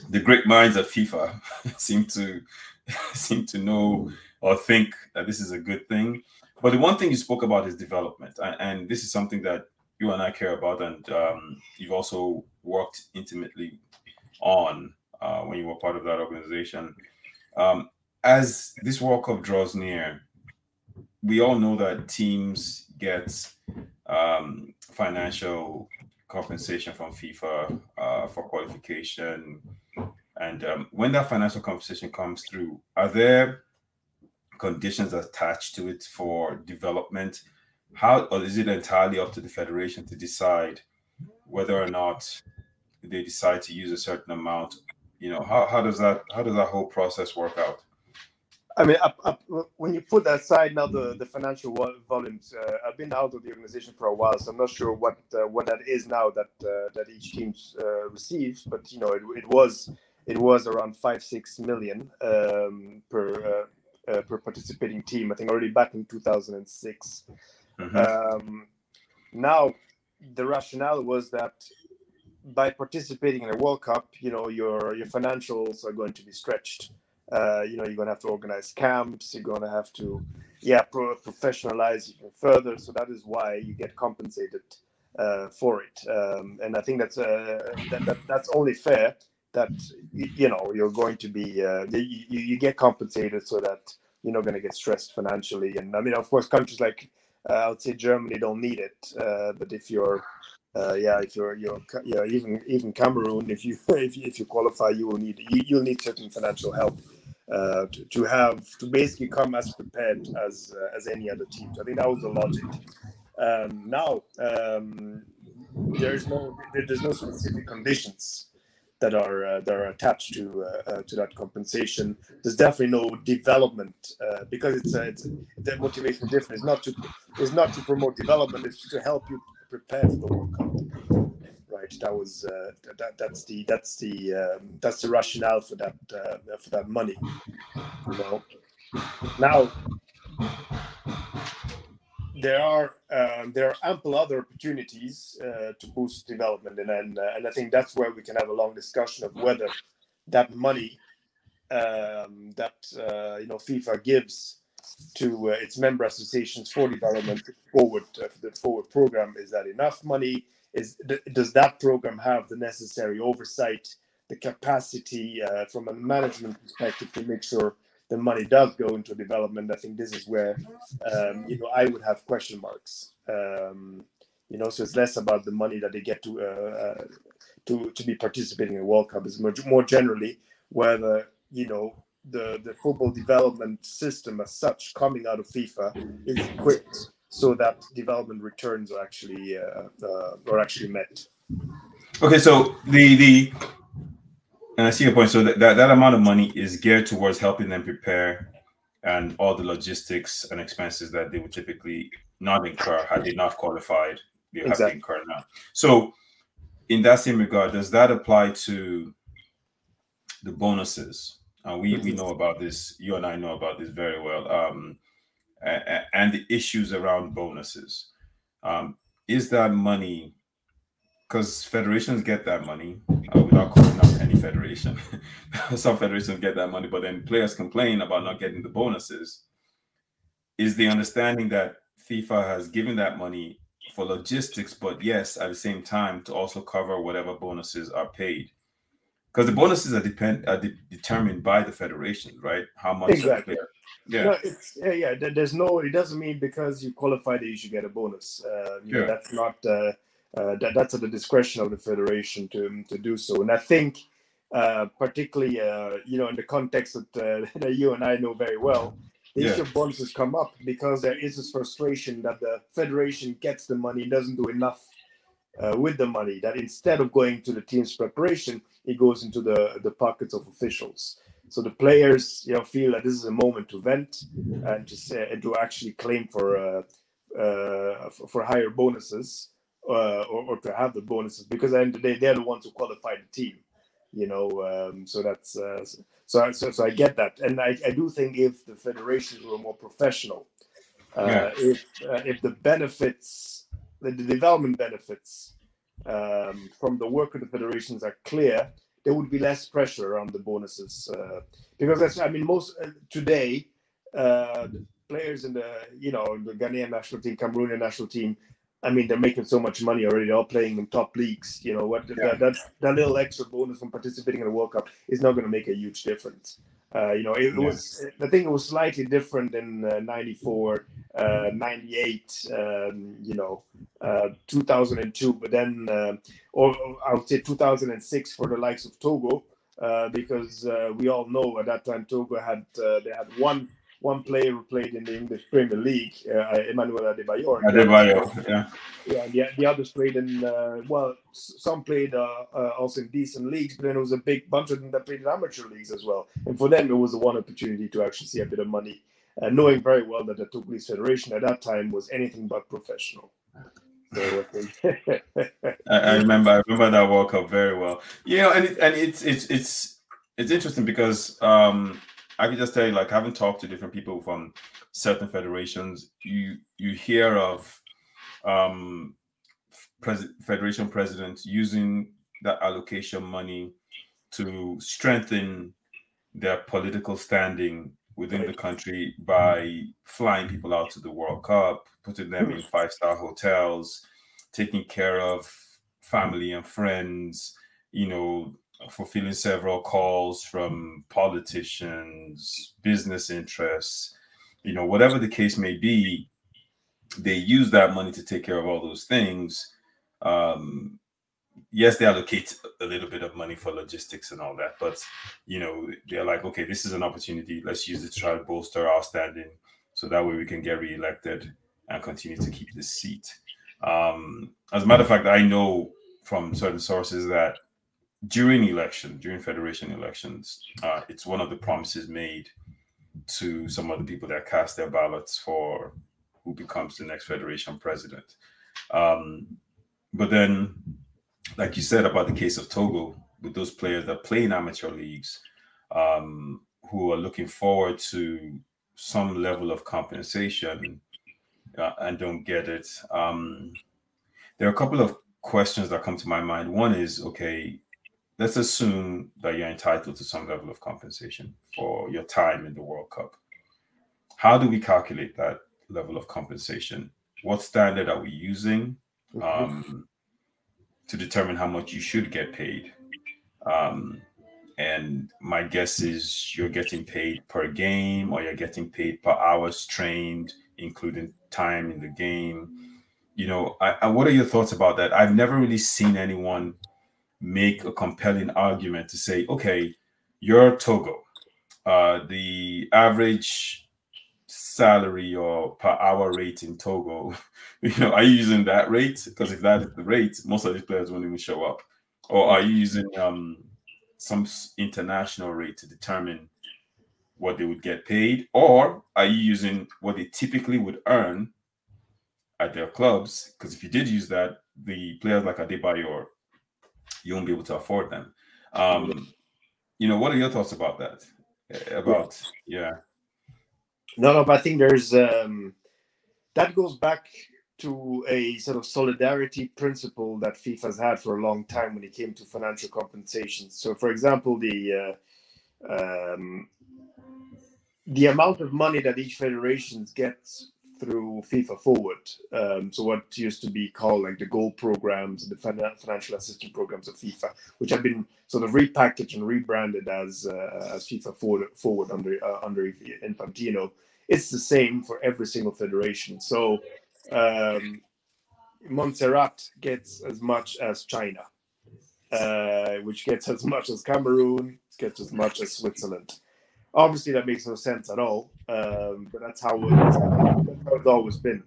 the great minds at fifa <laughs> seem to <laughs> seem to know or think that this is a good thing. But the one thing you spoke about is development and, and this is something that you and i care about and um, you've also worked intimately on uh, when you were part of that organization. Um, as this world cup draws near we all know that teams get um, financial compensation from FIFA uh, for qualification. And um, when that financial compensation comes through, are there conditions attached to it for development? How or is it entirely up to the federation to decide whether or not they decide to use a certain amount? You know, how, how does that how does that whole process work out? I mean, up, up, when you put aside now the, the financial volumes, uh, I've been out of the organization for a while, so I'm not sure what uh, what that is now that uh, that each team uh, receives. But you know, it, it was it was around five six million um, per uh, uh, per participating team. I think already back in 2006. Mm-hmm. Um, now, the rationale was that by participating in a World Cup, you know, your your financials are going to be stretched. Uh, you know, you're gonna have to organize camps. You're gonna have to, yeah, pro- professionalize even further. So that is why you get compensated uh, for it. Um, and I think that's uh, that, that, that's only fair that you know you're going to be uh, you, you get compensated so that you're not going to get stressed financially. And I mean, of course, countries like uh, I would say Germany don't need it, but if you're uh, yeah, if you're you're yeah even even Cameroon, if you <laughs> if you, if you qualify, you will need you, you'll need certain financial help uh, to, to have to basically come as prepared as uh, as any other team. So I think that was the logic. Um, now um, there's no there's no specific conditions that are uh, that are attached to uh, uh, to that compensation. There's definitely no development uh, because it's, it's the motivation different. It's not to it's not to promote development. It's to help you prepare for the World Cup That was uh, that, that's the that's the um, that's the rationale for that uh, for that money. You know, now there are um, there are ample other opportunities uh, to boost development, and and, uh, and I think that's where we can have a long discussion of whether that money um, that uh, you know FIFA gives to uh, its member associations for development forward uh, the forward program is that enough money is does that program have the necessary oversight, the capacity uh, from a management perspective to make sure the money does go into development? I think this is where um, you know I would have question marks. Um, you know, so it's less about the money that they get to uh, uh, to to be participating in World Cup. Is more, more generally whether you know the the football development system as such coming out of FIFA is equipped so that development returns are actually uh, uh, are actually met. Okay, so the the and I see your point. So that, that, that amount of money is geared towards helping them prepare and all the logistics and expenses that they would typically not incur had they not qualified. They exactly. have to incur now. So in that same regard, does that apply to the bonuses. And we, we know about this. You and I know about this very well. Um, and the issues around bonuses. Um, is that money? Because federations get that money uh, without calling out any federation. <laughs> Some federations get that money, but then players complain about not getting the bonuses. Is the understanding that FIFA has given that money for logistics, but yes, at the same time to also cover whatever bonuses are paid? Because the bonuses are depend are de- determined by the federation, right? How much exactly. Yeah. No, it's yeah, yeah. There's no. It doesn't mean because you qualify that you should get a bonus. Uh, yeah. Know, that's not. Uh, uh, that, that's at the discretion of the federation to to do so. And I think, uh, particularly, uh, you know, in the context that, uh, <laughs> that you and I know very well, the yeah. issue of bonuses come up because there is this frustration that the federation gets the money and doesn't do enough uh, with the money. That instead of going to the team's preparation, it goes into the the pockets of officials. So the players, you know, feel that this is a moment to vent and to say and to actually claim for uh, uh, for higher bonuses uh, or, or to have the bonuses because at the end of the day they're the ones who qualify the team. You know, um, so that's uh, so, so so I get that, and I, I do think if the federations were more professional, uh, yeah. if uh, if the benefits, the, the development benefits um, from the work of the federations are clear, there would be less pressure on the bonuses uh, because that's I mean most uh, today uh, players in the you know the Ghanaian national team, Cameroonian national team. I mean, they're making so much money already. They're all playing in top leagues. You know what? Yeah. That, that, that little extra bonus from participating in the World Cup is not going to make a huge difference. Uh, you know, it, yeah. was. I think it was slightly different in '94, uh, '98. Uh, um, you know, uh, 2002, but then, uh, or, or, I would say 2006 for the likes of Togo, uh, because we all know at that time Togo had they had one one player who played in the English Premier League, uh, Emmanuel Adebayor. Adebayor, yeah. Yeah, the, the others played in, uh, well, some played uh, uh, also in decent leagues, but then there was a big bunch of them that played in amateur leagues as well. And for them, it was the one opportunity to actually see a bit of money, uh, knowing very well that the Togolese Federation at that time was anything but professional. So, I, <laughs> I remember, I remember that World Cup very well. Know, and it, and it's it's it's it's interesting because um, I can just tell you, like having talked to different people from certain federations, you you hear of um, pres- federation presidents using that allocation money to strengthen their political standing within the country by flying people out to the World Cup, putting them in five star hotels, taking care of family and friends, you know, fulfilling several calls from politicians, business interests, you know, whatever the case may be, they use that money to take care of all those things. Um, yes, they allocate a little bit of money for logistics and all that, but you know, they're like, okay, this is an opportunity. Let's use it to try to bolster our standing, so that way we can get reelected and continue to keep this seat. Um, as a matter of fact, I know from certain sources that during election, during federation elections, uh, it's one of the promises made to some of the people that cast their ballots for who becomes the next federation president. Um, but then, like you said about the case of Togo, with those players that play in amateur leagues, um, who are looking forward to some level of compensation uh, and don't get it. Um, there are a couple of questions that come to my mind. One is okay, let's assume that you're entitled to some level of compensation for your time in the World Cup. How do we calculate that level of compensation? What standard are we using mm-hmm. um, to determine how much you should get paid? Um, and my guess is you're getting paid per game or you're getting paid per hours trained, including time in the game. You know, I, I, what are your thoughts about that? I've never really seen anyone make a compelling argument to say, okay, you're Togo. Uh, the average salary or per hour rate in Togo, <laughs> you know, are you using that rate? Because if that is the rate, most of these players won't even show up. Or are you using um, some international rate to determine what they would get paid? Or are you using what they typically would earn at their clubs? Because if you did use that, the players like Adebayor you won't be able to afford them. Um, you know, what are your thoughts about that? About yeah. No, no, but I think there's um, that goes back to a sort of solidarity principle that FIFA's had for a long time when it came to financial compensation. So, for example, the uh, um, the amount of money that each federation gets through FIFA Forward, um, so what used to be called like the goal programs the financial assistance programs of FIFA, which have been sort of repackaged and rebranded as uh, as FIFA Forward, forward under uh, under Infantino. It's the same for every single federation. So um, Montserrat gets as much as China, uh, which gets as much as Cameroon, gets as much as Switzerland. Obviously, that makes no sense at all, um, but that's how, that's how it's always been.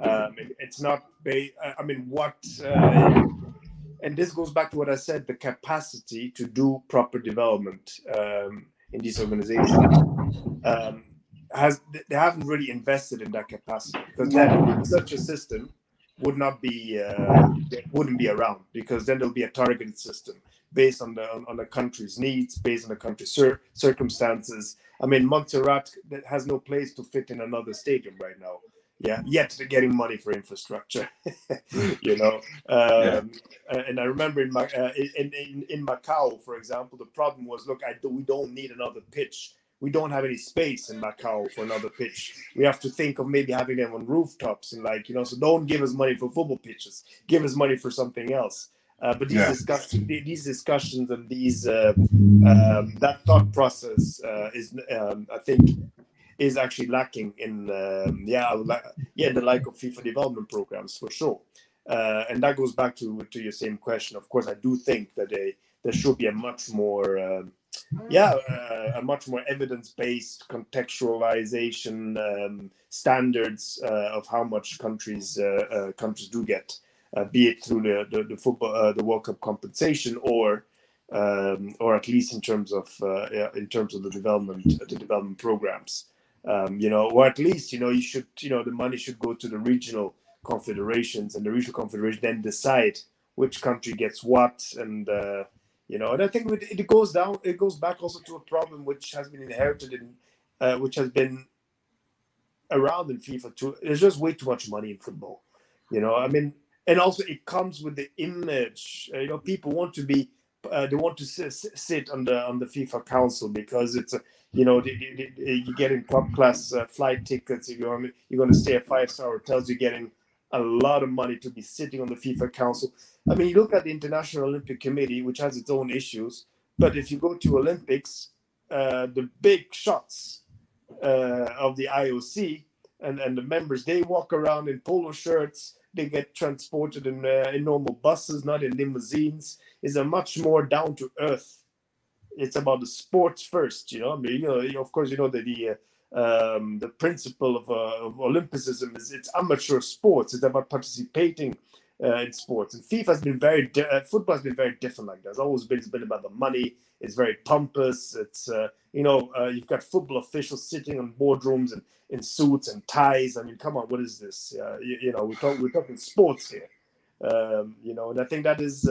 Um, it, it's not, ba- I mean, what, uh, and this goes back to what I said the capacity to do proper development um, in these organizations. Um, has they haven't really invested in that capacity because then such a system would not be uh, wouldn't be around because then there'll be a targeted system based on the on, on the country's needs, based on the country's cir- circumstances. I mean, Montserrat has no place to fit in another stadium right now. Yeah, yet they're getting money for infrastructure. <laughs> you know, um, yeah. and I remember in, uh, in, in in Macau, for example, the problem was, look, I we don't need another pitch we don't have any space in Macau for another pitch. We have to think of maybe having them on rooftops and like you know. So don't give us money for football pitches. Give us money for something else. Uh, but these yeah. discussions, these discussions, and these uh, um, that thought process uh, is, um, I think, is actually lacking in um, yeah, yeah, the like of FIFA development programs for sure. Uh, and that goes back to to your same question. Of course, I do think that they, there should be a much more um, yeah, uh, a much more evidence-based contextualization um, standards uh, of how much countries countries do get, be it through the the, the football uh, the World Cup compensation or um, or at least in terms of in terms of the development the development programs. Um, you know, or at least you know you should you know the money should go to the regional confederations and the regional confederation then decide which country gets what and you know and i think it goes down it goes back also to a problem which has been inherited in uh, which has been around in fifa too there's just way too much money in football you know i mean and also it comes with the image uh, you know people want to be uh, they want to sit on the on the FIFA council because it's a, you know they, they, they, you're getting top class uh, flight tickets. You're you're going to stay at five star hotels. You're getting a lot of money to be sitting on the FIFA council. I mean, you look at the International Olympic Committee, which has its own issues, but if you go to Olympics, uh, the big shots uh, of the IOC and, and the members, they walk around in polo shirts. They get transported in, uh, in normal buses, not in limousines. Is a much more down to earth. It's about the sports first, you know. I mean, you know, of course, you know that the uh, um, the principle of, uh, of, Olympicism is it's amateur sports. It's about participating uh, in sports. And FIFA has been very di- uh, football has been very different like there's always been been about the money. It's very pompous. It's uh, you know uh, you've got football officials sitting in boardrooms and in suits and ties. I mean, come on, what is this? Uh, you, you, know, we're talking we're talking sports here. Um, you know, and I think that is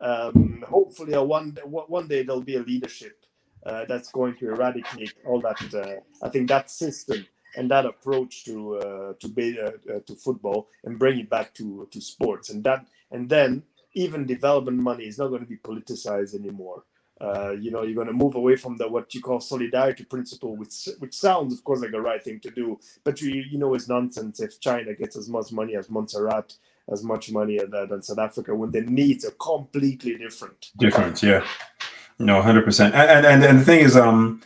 um, hopefully a one one day there'll be a leadership uh, that's going to eradicate all that. Uh, I think that system and that approach to uh, to be, uh, uh, to football and bring it back to to sports, and that and then even development money is not going to be politicized anymore. Uh, you know, you're going to move away from the what you call solidarity principle, which which sounds, of course, like a right thing to do, but you you know it's nonsense if China gets as much money as Montserrat, as much money as than South Africa when the needs are completely different. Different, yeah. No, hundred percent. And, and and the thing is, um,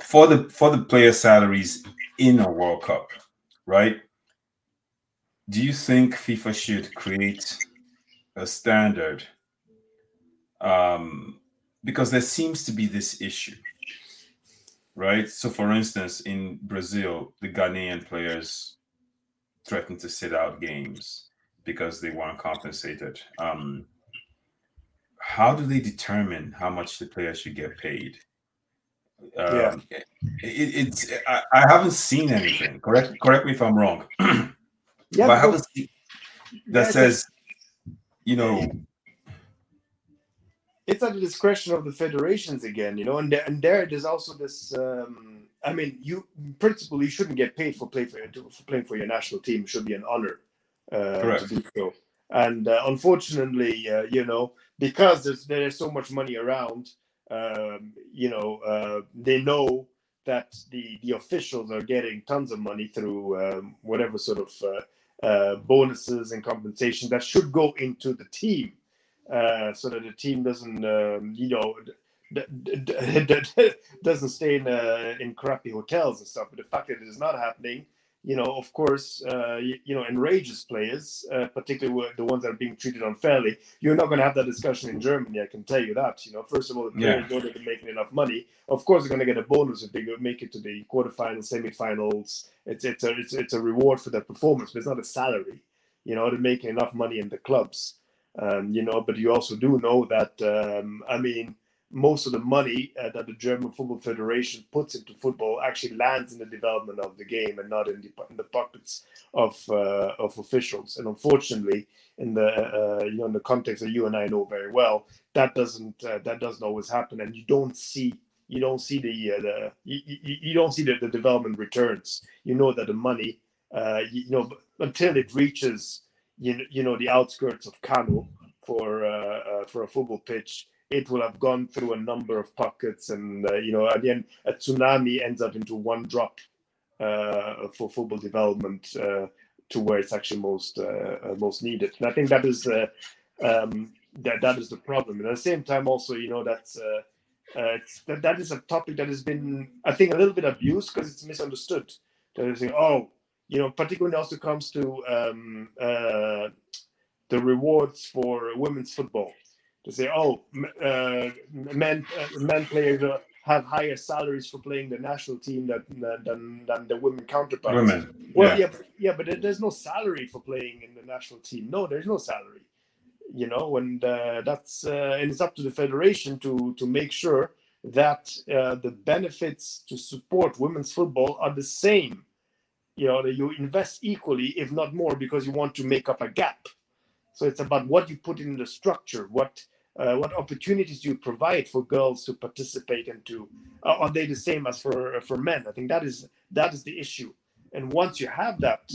for the for the player salaries in a World Cup, right? Do you think FIFA should create a standard? Um, because there seems to be this issue, right? So, for instance, in Brazil, the Ghanaian players threatened to sit out games because they weren't compensated. Um, how do they determine how much the player should get paid? Um, yeah, it, it's I, I, haven't seen anything. Correct, correct me if I'm wrong. <clears throat> yeah, but I haven't seen that yeah, says, you know, it's at the discretion of the federations again, you know, and there, and there there's also this. Um, I mean, you in principle you shouldn't get paid for play for, for playing for your national team. It should be an honor uh, to do so. And uh, unfortunately, uh, you know, because there's there's so much money around, um, you know, uh, they know that the the officials are getting tons of money through um, whatever sort of uh, uh, bonuses and compensation that should go into the team uh, so that the team doesn't, um, you know, <laughs> doesn't stay in uh, in crappy hotels and stuff. But the fact that it is not happening, you know, of course, uh, you, you, know, enrages players, uh, particularly the ones that are being treated unfairly. You're not going to have that discussion in Germany, I can tell you that. You know, first of all, the players yeah. know they're making enough money. Of course, they're going to get a bonus if they make it to the quarterfinals, semifinals. It's it's a it's, it's a reward for their performance, but it's not a salary. You know, they're making enough money in the clubs. Um, you know, but you also do know that um, I mean, most of the money uh, that the German Football Federation puts into football actually lands in the development of the game and not in the, in the pockets of uh, of officials. And unfortunately, in the uh, you know in the context that you and I know very well, that doesn't uh, that doesn't always happen, and you don't see you don't see the uh, the you, you, you, don't see the, the development returns. You know that the money uh, you, you know until it reaches you you know the outskirts of Kano for for a football pitch, it will have gone through a number of pockets, and uh, you know, at the end, a tsunami ends up into one drop uh, for football development uh, to where it's actually most uh, most needed. And I think that is um, that that is the problem. And at the same time, also, you know, that's that, that is a topic that has been, I think, a little bit abused because it's misunderstood. That is saying, oh, you know, particularly also comes to um, uh, the rewards for women's football. To say, oh, uh, men uh, men players have higher salaries for playing the national team than than, than the women counterparts. Women. Well, yeah. yeah, but, yeah, but there's no salary for playing in the national team. No, there's no salary. You know, and uh, that's uh, and it's up to the federation to to make sure that uh, the benefits to support women's football are the same you know that you invest equally if not more because you want to make up a gap so it's about what you put in the structure what uh, what opportunities do you provide for girls to participate and to uh, are they the same as for for men i think that is that is the issue and once you have that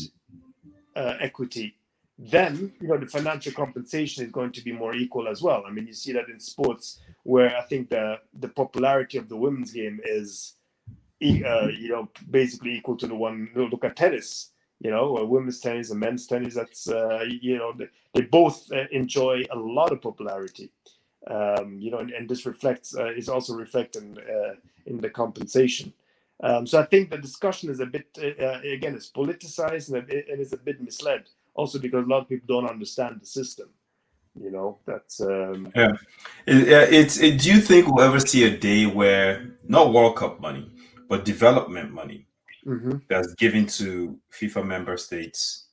uh, equity then you know the financial compensation is going to be more equal as well i mean you see that in sports where i think the the popularity of the women's game is uh, you know, basically equal to the one. Look at tennis. You know, uh, women's tennis and men's tennis. That's uh, you know, they, both uh, enjoy a lot of popularity. Um, you know, and, and this reflects uh, is also reflected uh, in the compensation. Um, so I think the discussion is a bit again it's politicized and it is a bit misled. Also because a lot of people don't understand the system you know that's um yeah it, it's it, do you think we'll ever see a day where not world cup money but development money mm-hmm. that's given to FIFA member states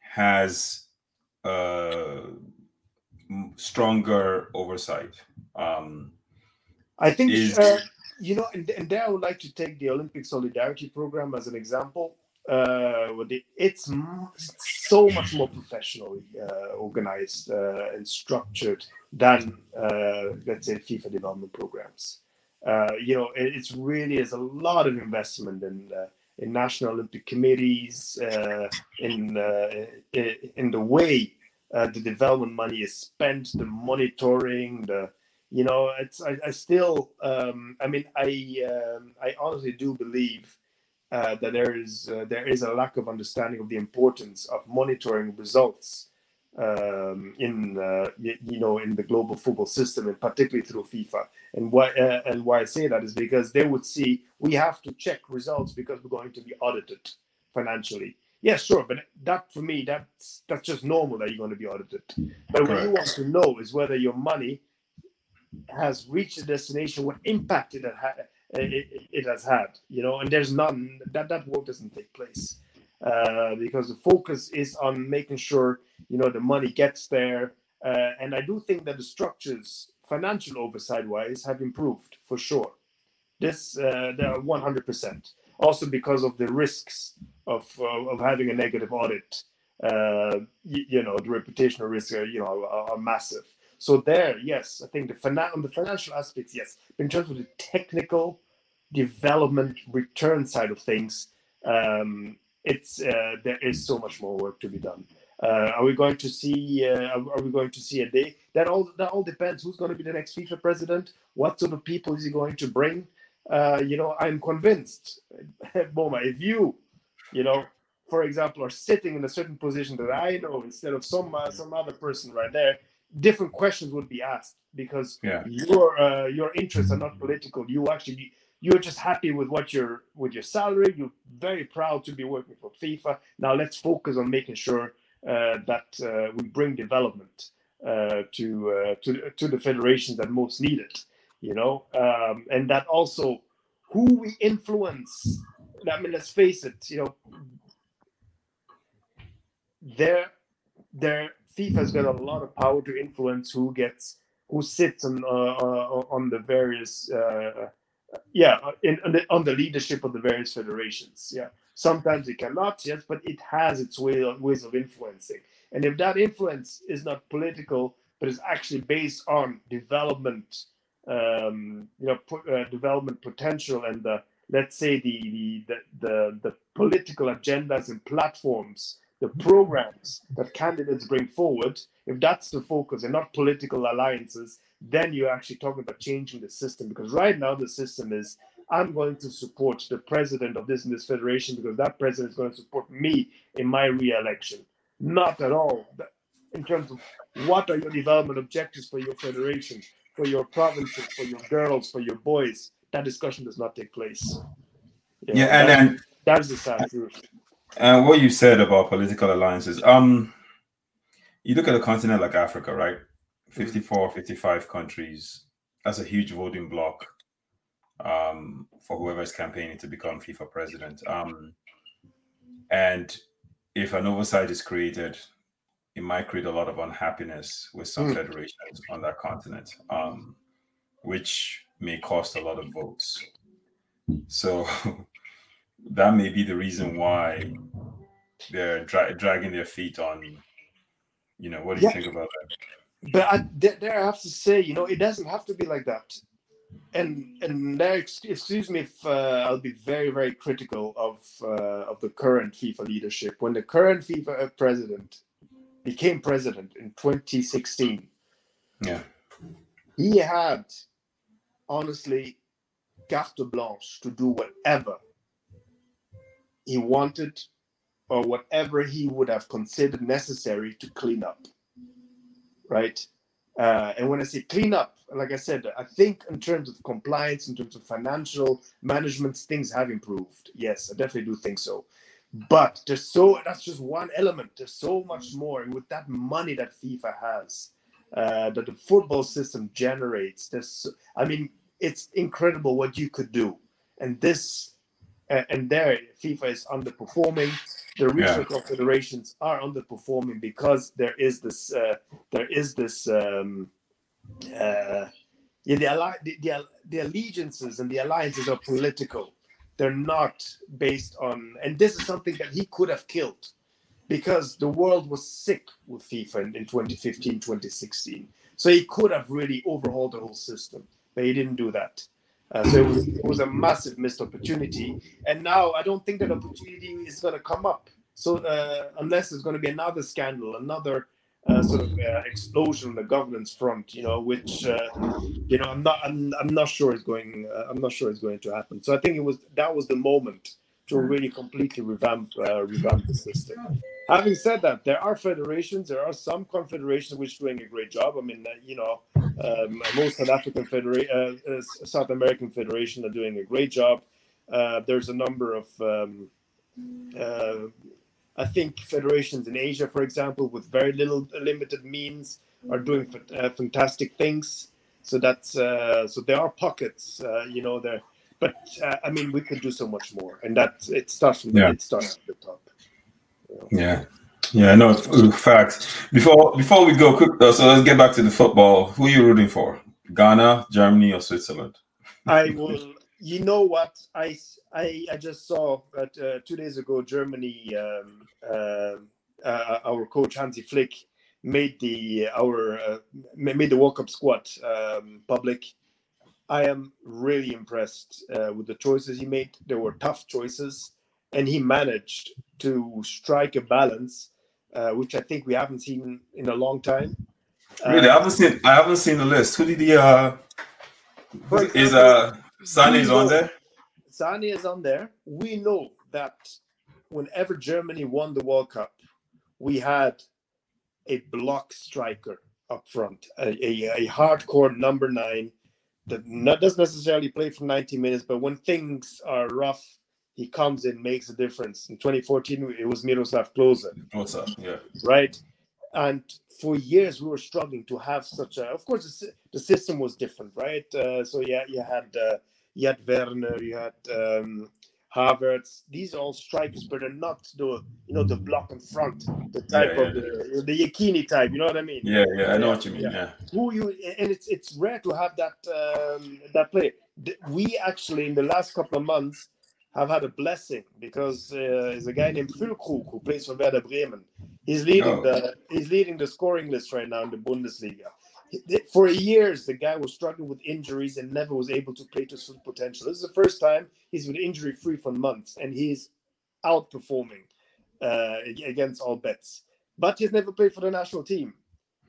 has uh, stronger oversight. Um, I think is, uh, you know, and, and, there I would like to take the Olympic Solidarity Program as an example. Uh, it's so much more professionally uh, organized uh, and structured than, uh, let's say, FIFA development programs. Uh, you know, it, it's really is a lot of investment in uh, in national Olympic committees, uh, in uh, in the way uh, the development money is spent, the monitoring, the you know, it's I, I still, um, I mean, I um, I honestly do believe. that there is there is a lack of understanding of the importance of monitoring results um, in uh, you, know in the global football system and particularly through FIFA. And why uh, and why I say that is because they would see we have to check results because we're going to be audited financially. Yes, sure, but that for me that's that's just normal that you're going to be audited. But Correct. what you want to know is whether your money has reached a destination, what impact it, it, it has had, you know, and there's none that that work doesn't take place uh, because the focus is on making sure you know the money gets there. Uh, and I do think that the structures, financial oversight wise, have improved for sure. This uh, are 100%. Also because of the risks of uh, of having a negative audit. Uh, you, you, know the reputational risks are you know are, are, massive. So there, yes, I think the finan- on the financial aspects, yes. In terms of the technical development return side of things, um, it's uh, there is so much more work to be done. Uh, are we going to see? Uh, are we going to see a day? That all that all depends. Who's going to be the next FIFA president? What sort of people is he going to bring? Uh, you know, I'm convinced, <laughs> Boma, if you, you know, for example, are sitting in a certain position that I know instead of some uh, some other person right there, different questions would be asked because yeah. your uh, your interests are not political. You actually you're just happy with what your with your salary. You're very proud to be working for FIFA. Now let's focus on making sure uh, that uh, we bring development uh, to uh, to to the federations that most need it. You know, um, and that also who we influence. I mean, let's face it. You know, their their FIFA's got a lot of power to influence who gets who sits on uh, uh on the various yeah in, on, the, on the leadership of the various federations. Yeah, sometimes it cannot yes, but it has its way of, ways of influencing. And if that influence is not political, but is actually based on development, um, you know, uh, development potential and the let's say the the the, the political agendas and platforms the programs that candidates bring forward, if that's the focus and not political alliances, then you're actually talking about changing the system. Because right now the system is I'm going to support the president of this and this federation because that president is going to support me in my re-election. Not at all. In terms of what are your development objectives for your federation, for your provinces, for your girls, for your boys, that discussion does not take place. You know, yeah, and then that is the sad truth. And what you said about political alliances, um, you look at a continent like Africa, right? Mm-hmm. 54, 55 countries. That's a huge voting bloc um, for whoever is campaigning to become FIFA president. Um, and if an oversight is created, it might create a lot of unhappiness with some mm. federations on that continent, um, which may cost a lot of votes. So <laughs> that may be the reason why they're dra- dragging their feet on. You know, what do you think about that? But I, there, I have to say, you know, it doesn't have to be like that. And and there, excuse me if uh, I'll be very very critical of uh, of the current FIFA leadership. When the current FIFA uh, president became president in 2016, yeah, he had honestly carte blanche to do whatever he wanted or whatever he would have considered necessary to clean up right? Uh, and when i say clean up like i said i think in terms of compliance in terms of financial management things have improved. Yes i definitely do think so. But there's so that's just one element. There's so much more. And with that money that fifa has uh, that the football system generates there's i mean it's incredible what you could do. And this and there FIFA is underperforming. The regional yeah. confederations are underperforming because there is this uh, there is this um, uh, yeah the, the, the the allegiances and the alliances are political. They're not based on, and this is something that he could have killed because the world was sick with FIFA in, in 2015, 2016. So he could have really overhauled the whole system, but he didn't do that. Uh, so it was, it was a massive missed opportunity. And now I don't think that opportunity is going to come up. So uh, unless there's going to be another scandal, another uh, sort of uh, explosion on the governance front, you know, which uh, you know I'm not I'm, I'm not sure is going uh, I'm not sure is going to happen. So I think it was that was the moment to really completely revamp revamp the system. Having said that, there are federations, there are some confederations which are doing a great job. I mean, uh, you know, um, most South African federation, uh, uh, South American federation are doing a great job. Uh, there's a number of, um, uh, I think, federations in Asia, for example, with very little limited means, are doing uh, fantastic things. So that's so there are pockets, you know, there. But I mean, we could do so much more, and that it starts from yeah. it starts at the top. Yeah. Yeah, no, facts. Before before we go, quick, uh, so let's get back to the football. Who are you rooting for? Ghana, Germany, or Switzerland? I will. You know what? I I, I just saw that uh, two days ago, Germany, um, uh, uh, our coach Hansi Flick made the our uh, made the World Cup squad um, public. I am really impressed uh, with the choices he made. There were tough choices, and he managed to strike a balance, uh, which I think we haven't seen in a long time. Really, I haven't seen. I haven't seen the list. Who did he? Uh, is uh Sane is on there? Sane is on there. We know that whenever Germany won the World Cup, we had a block striker up front, a, a, a hardcore number nine that not, doesn't necessarily play for 90 minutes, but when things are rough, he comes in, makes a difference. In 2014, it was Miroslav Klose. Klose, yeah. Right? And for years, we were struggling to have such a. Of course, the, system was different, right? Uh, so yeah, you had uh, you had Werner, you had um, Havertz. These are all strikers, but they're not the you know the block in front, the type yeah, yeah. of the the Iachini type. You know what I mean? Yeah, yeah, I know what you mean. Yeah. yeah. Who you and it's it's rare to have that um, that play. We actually in the last couple of months have had a blessing because uh, there's a guy named Füllkrug who plays for Werder Bremen. He's leading oh. the he's leading the scoring list right now in the Bundesliga for years the guy was struggling with injuries and never was able to play to his full potential. This is the first time he's been injury free for months and he's outperforming uh, against all bets. But he's never played for the national team,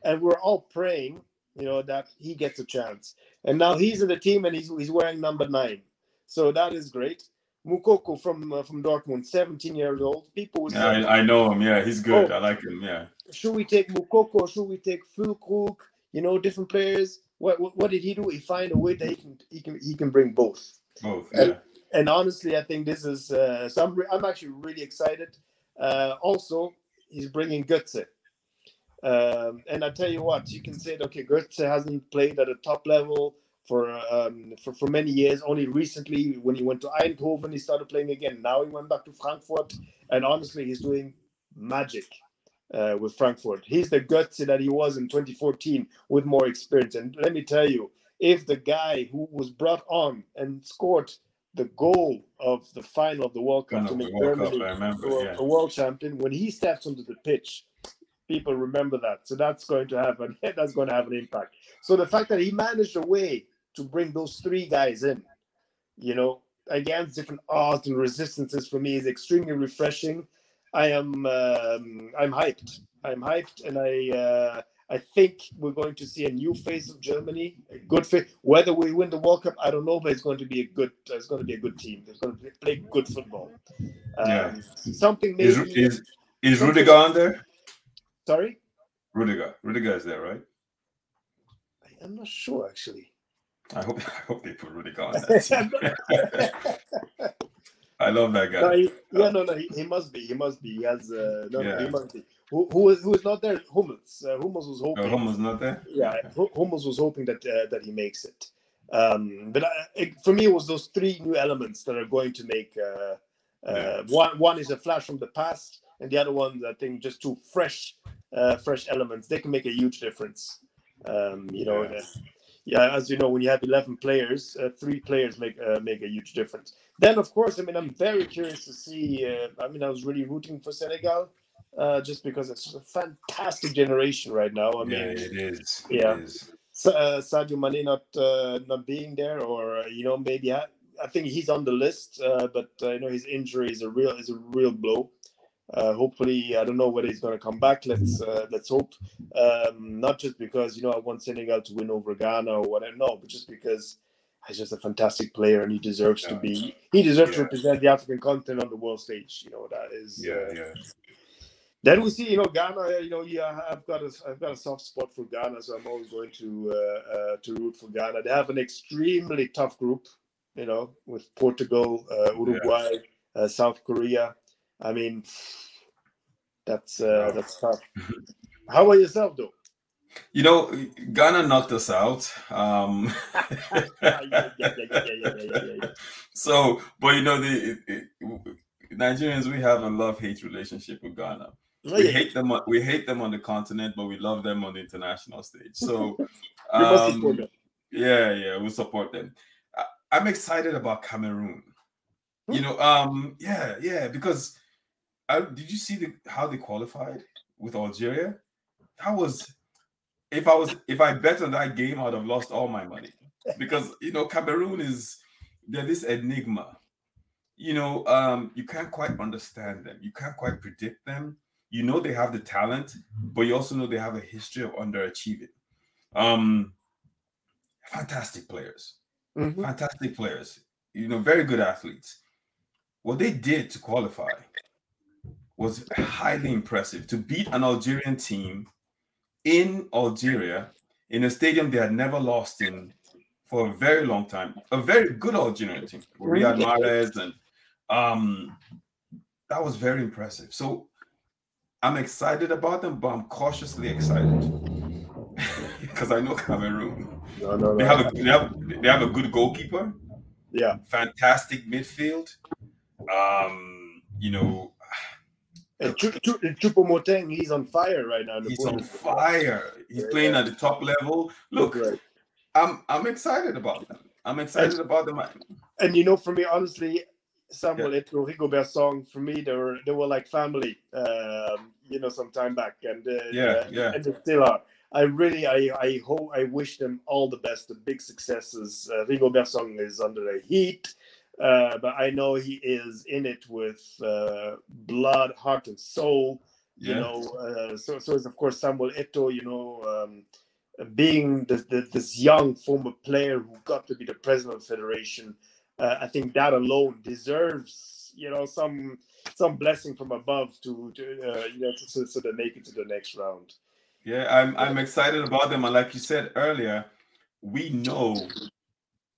and we're all praying, you know, that he gets a chance. And now he's in the team and he's he's wearing number nine, so that is great. Moukoko from uh, from Dortmund, 17 years old. People, yeah, I, I, know him. Yeah, he's good. Oh, I like him. Yeah. Should we take Moukoko? Should we take Füllkrug? You know, different players. What, what, what did he do? He find a way that he can he can he can bring both. Both. Yeah. And, and honestly, I think this is uh, so. I'm, re- I'm actually really excited. Uh, also, he's bringing Götze. Um, and I tell you what, you can say, okay, Götze hasn't played at a top level for, um, for for many years. Only recently, when he went to Eindhoven, he started playing again. Now he went back to Frankfurt, and honestly, he's doing magic uh, with Frankfurt. He's the Götze that he was in 2014 with more experience. And let me tell you, if the guy who was brought on and scored the goal of the final of the World Cup to make Germany yeah. a world champion, when he steps onto the pitch, people remember that. So that's going to happen. <laughs> that's going to have an impact. So the fact that he managed a way to bring those three guys in, you know, against different odds and resistances for me is extremely refreshing I am um, I'm hyped. I'm hyped, and I uh, I think we're going to see a new face of Germany, a good face. Whether we win the World Cup, I don't know, but it's going to be a good. Uh, it's going to be a good team. It's going to play good football. Um, yeah. Something maybe. Is, is, is Rudiger on there? Sorry. Rudiger. Rudiger is there, right? I'm not sure actually. I hope <laughs> I hope they put Rudiger on <laughs> that. <laughs> I love that guy. No, he, yeah, no, no, he, he, must be. He must be. He has. Uh, no, yeah. he must be. Who, who is who is not there? Hummels. Uh, Hummels was hoping. Oh, Hummels not there. Yeah, Hummels was hoping that uh, that he makes it. Um, but uh, it, for me, it was those three new elements that are going to make. Uh, uh, yeah. One one is a flash from the past, and the other one, I think, just two fresh, uh, fresh elements. They can make a huge difference. Um, you know, yeah yeah, as you know, when you have eleven players, uh, three players make uh, make a huge difference. Then, of course, I mean, I'm very curious to see. Uh, I mean, I was really rooting for Senegal, uh, just because it's a fantastic generation right now. I mean, yeah, it is. Yeah, it is. Uh, Sadio Mane not uh, not being there, or you know, maybe I, I think he's on the list, but you know, his injury is a real is a real blow. Uh, hopefully, I don't know whether he's going to come back. Let's uh, let's hope. Um, not just because you know I want Senegal to win over Ghana or whatever, no, but just because he's just a fantastic player and he deserves yeah. to be. He deserves yeah. to represent the African continent on the world stage. You know that is. Yeah, uh, yeah. Then we see, you know, Ghana. You know, yeah, I've got a, I've got a soft spot for Ghana, so I'm always going to uh, uh, to root for Ghana. They have an extremely tough group, you know, with Portugal, uh, Uruguay, yeah. South Korea. I mean, that's uh, that's tough. How about yourself, though? You know, Ghana knocked us out. Um, <laughs> so, but you know, the it, it, Nigerians we have a love hate relationship with Ghana. Oh, we hate them. We hate them on the continent, but we love them on the international stage. So, <laughs> um, yeah, yeah, we support them. I, I'm excited about Cameroon. You know, um, yeah, yeah, because I, did you see the how they qualified with Algeria? that was if I was if I bet on that game, I'd have lost all my money because you know Cameroon is they're this enigma. You know, um, you can't quite understand them. You can't quite predict them. You know they have the talent, but you also know they have a history of underachieving. Um, fantastic players, mm-hmm. fantastic players. You know, very good athletes. What they did to qualify was highly impressive. To beat an Algerian team in Algeria in a stadium they had never lost in for a very long time. A very good Algerian team, Riyad Mahrez, and um, that was very impressive. So I'm excited about them, but I'm cautiously excited <laughs> because I know Cameroon. No, no, no. They have a they have, they have a good goalkeeper. Yeah, fantastic midfield. Um, you know, and Choupo-Moting, he's on fire right now. He's on fire. He's yeah, playing yeah. at the top level. Look, right. I'm I'm excited about them. I'm excited and, about them. And you know, for me, honestly, Samuel yeah. Eto'o, Rigobert Song, for me, they were they were like family. Um, you know, some time back, and uh, yeah, yeah, and they still are. I really, I, I hope, I wish them all the best, the big successes. Uh, Rigobert Song is under a heat. Uh, but I know he is in it with uh, blood, heart, and soul. You yeah. know, uh, so so is of course Samuel Eto'o. You know, um, being this, this young former player who got to be the president of the federation. Uh, I think that alone deserves you know some some blessing from above to, to uh, you know so, so they make it to the next round. Yeah, I'm I'm excited about them, and like you said earlier, we know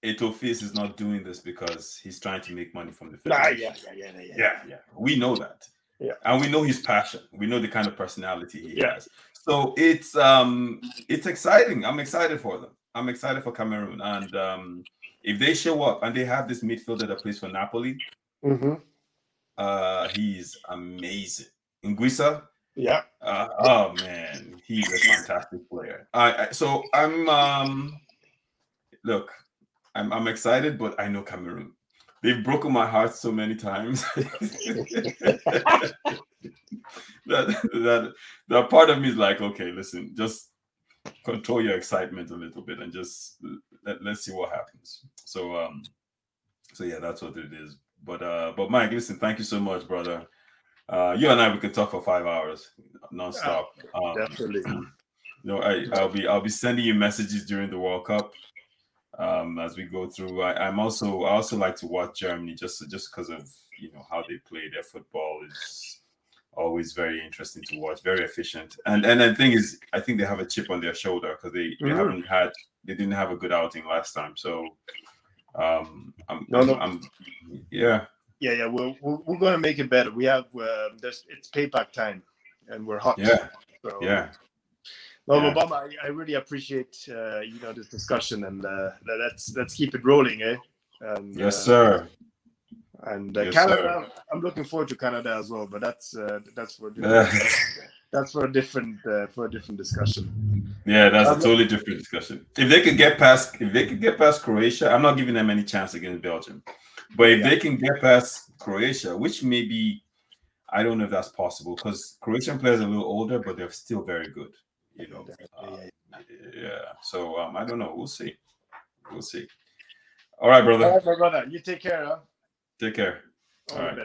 Eto'o-Fils is not doing this because he's trying to make money from the film. Nah, yeah, yeah, yeah, yeah, yeah, yeah. We know that. Yeah. And we know his passion. We know the kind of personality he yeah. has. So it's um it's exciting. I'm excited for them. I'm excited for Cameroon. And um if they show up and they have this midfielder that plays for Napoli, mm-hmm. uh he's amazing. Anguissa, yeah. Uh, oh man, he's a fantastic player. I, I so I'm um look, I'm, I'm excited, but I know Cameroon. They've broken my heart so many times. <laughs> that, that that part of me is like, okay, listen, just control your excitement a little bit and just let, let's see what happens. So um so yeah, that's what it is. But uh but Mike, listen, thank you so much, brother. Uh you and I we could talk for five hours nonstop. Um, definitely. <clears throat> You know, I, I'll be I'll be sending you messages during the World Cup um, as we go through. I, am also I also like to watch Germany just just because of you know how they play their football is always very interesting to watch, very efficient. And and the thing is, I think they have a chip on their shoulder because they, they mm-hmm. haven't had they didn't have a good outing last time. So um, I'm, no, no. I'm, yeah. Yeah, yeah, we're, we're, we're going to make it better. We have uh, there's it's payback time, and we're hot. Yeah, so, yeah. Well, yeah. Obama, I, I, really appreciate uh, you know this discussion, and uh, let's let's keep it rolling, eh? And, yes, uh, sir. And uh, yes, Canada, sir. I'm looking forward to Canada as well, but that's uh, that's for different, <laughs> that's for a different uh, for a different discussion. Yeah, that's um, a totally different discussion. If they could get past, if they could get past Croatia, I'm not giving them any chance against Belgium, but if yeah. they can get past Croatia, which maybe I don't know if that's possible because Croatian players are a little older, but they're still very good you know. Uh, yeah. So um, I don't know. We'll see. We'll see. All right, brother. All right, my brother. You take care, huh? Take care. All, All right.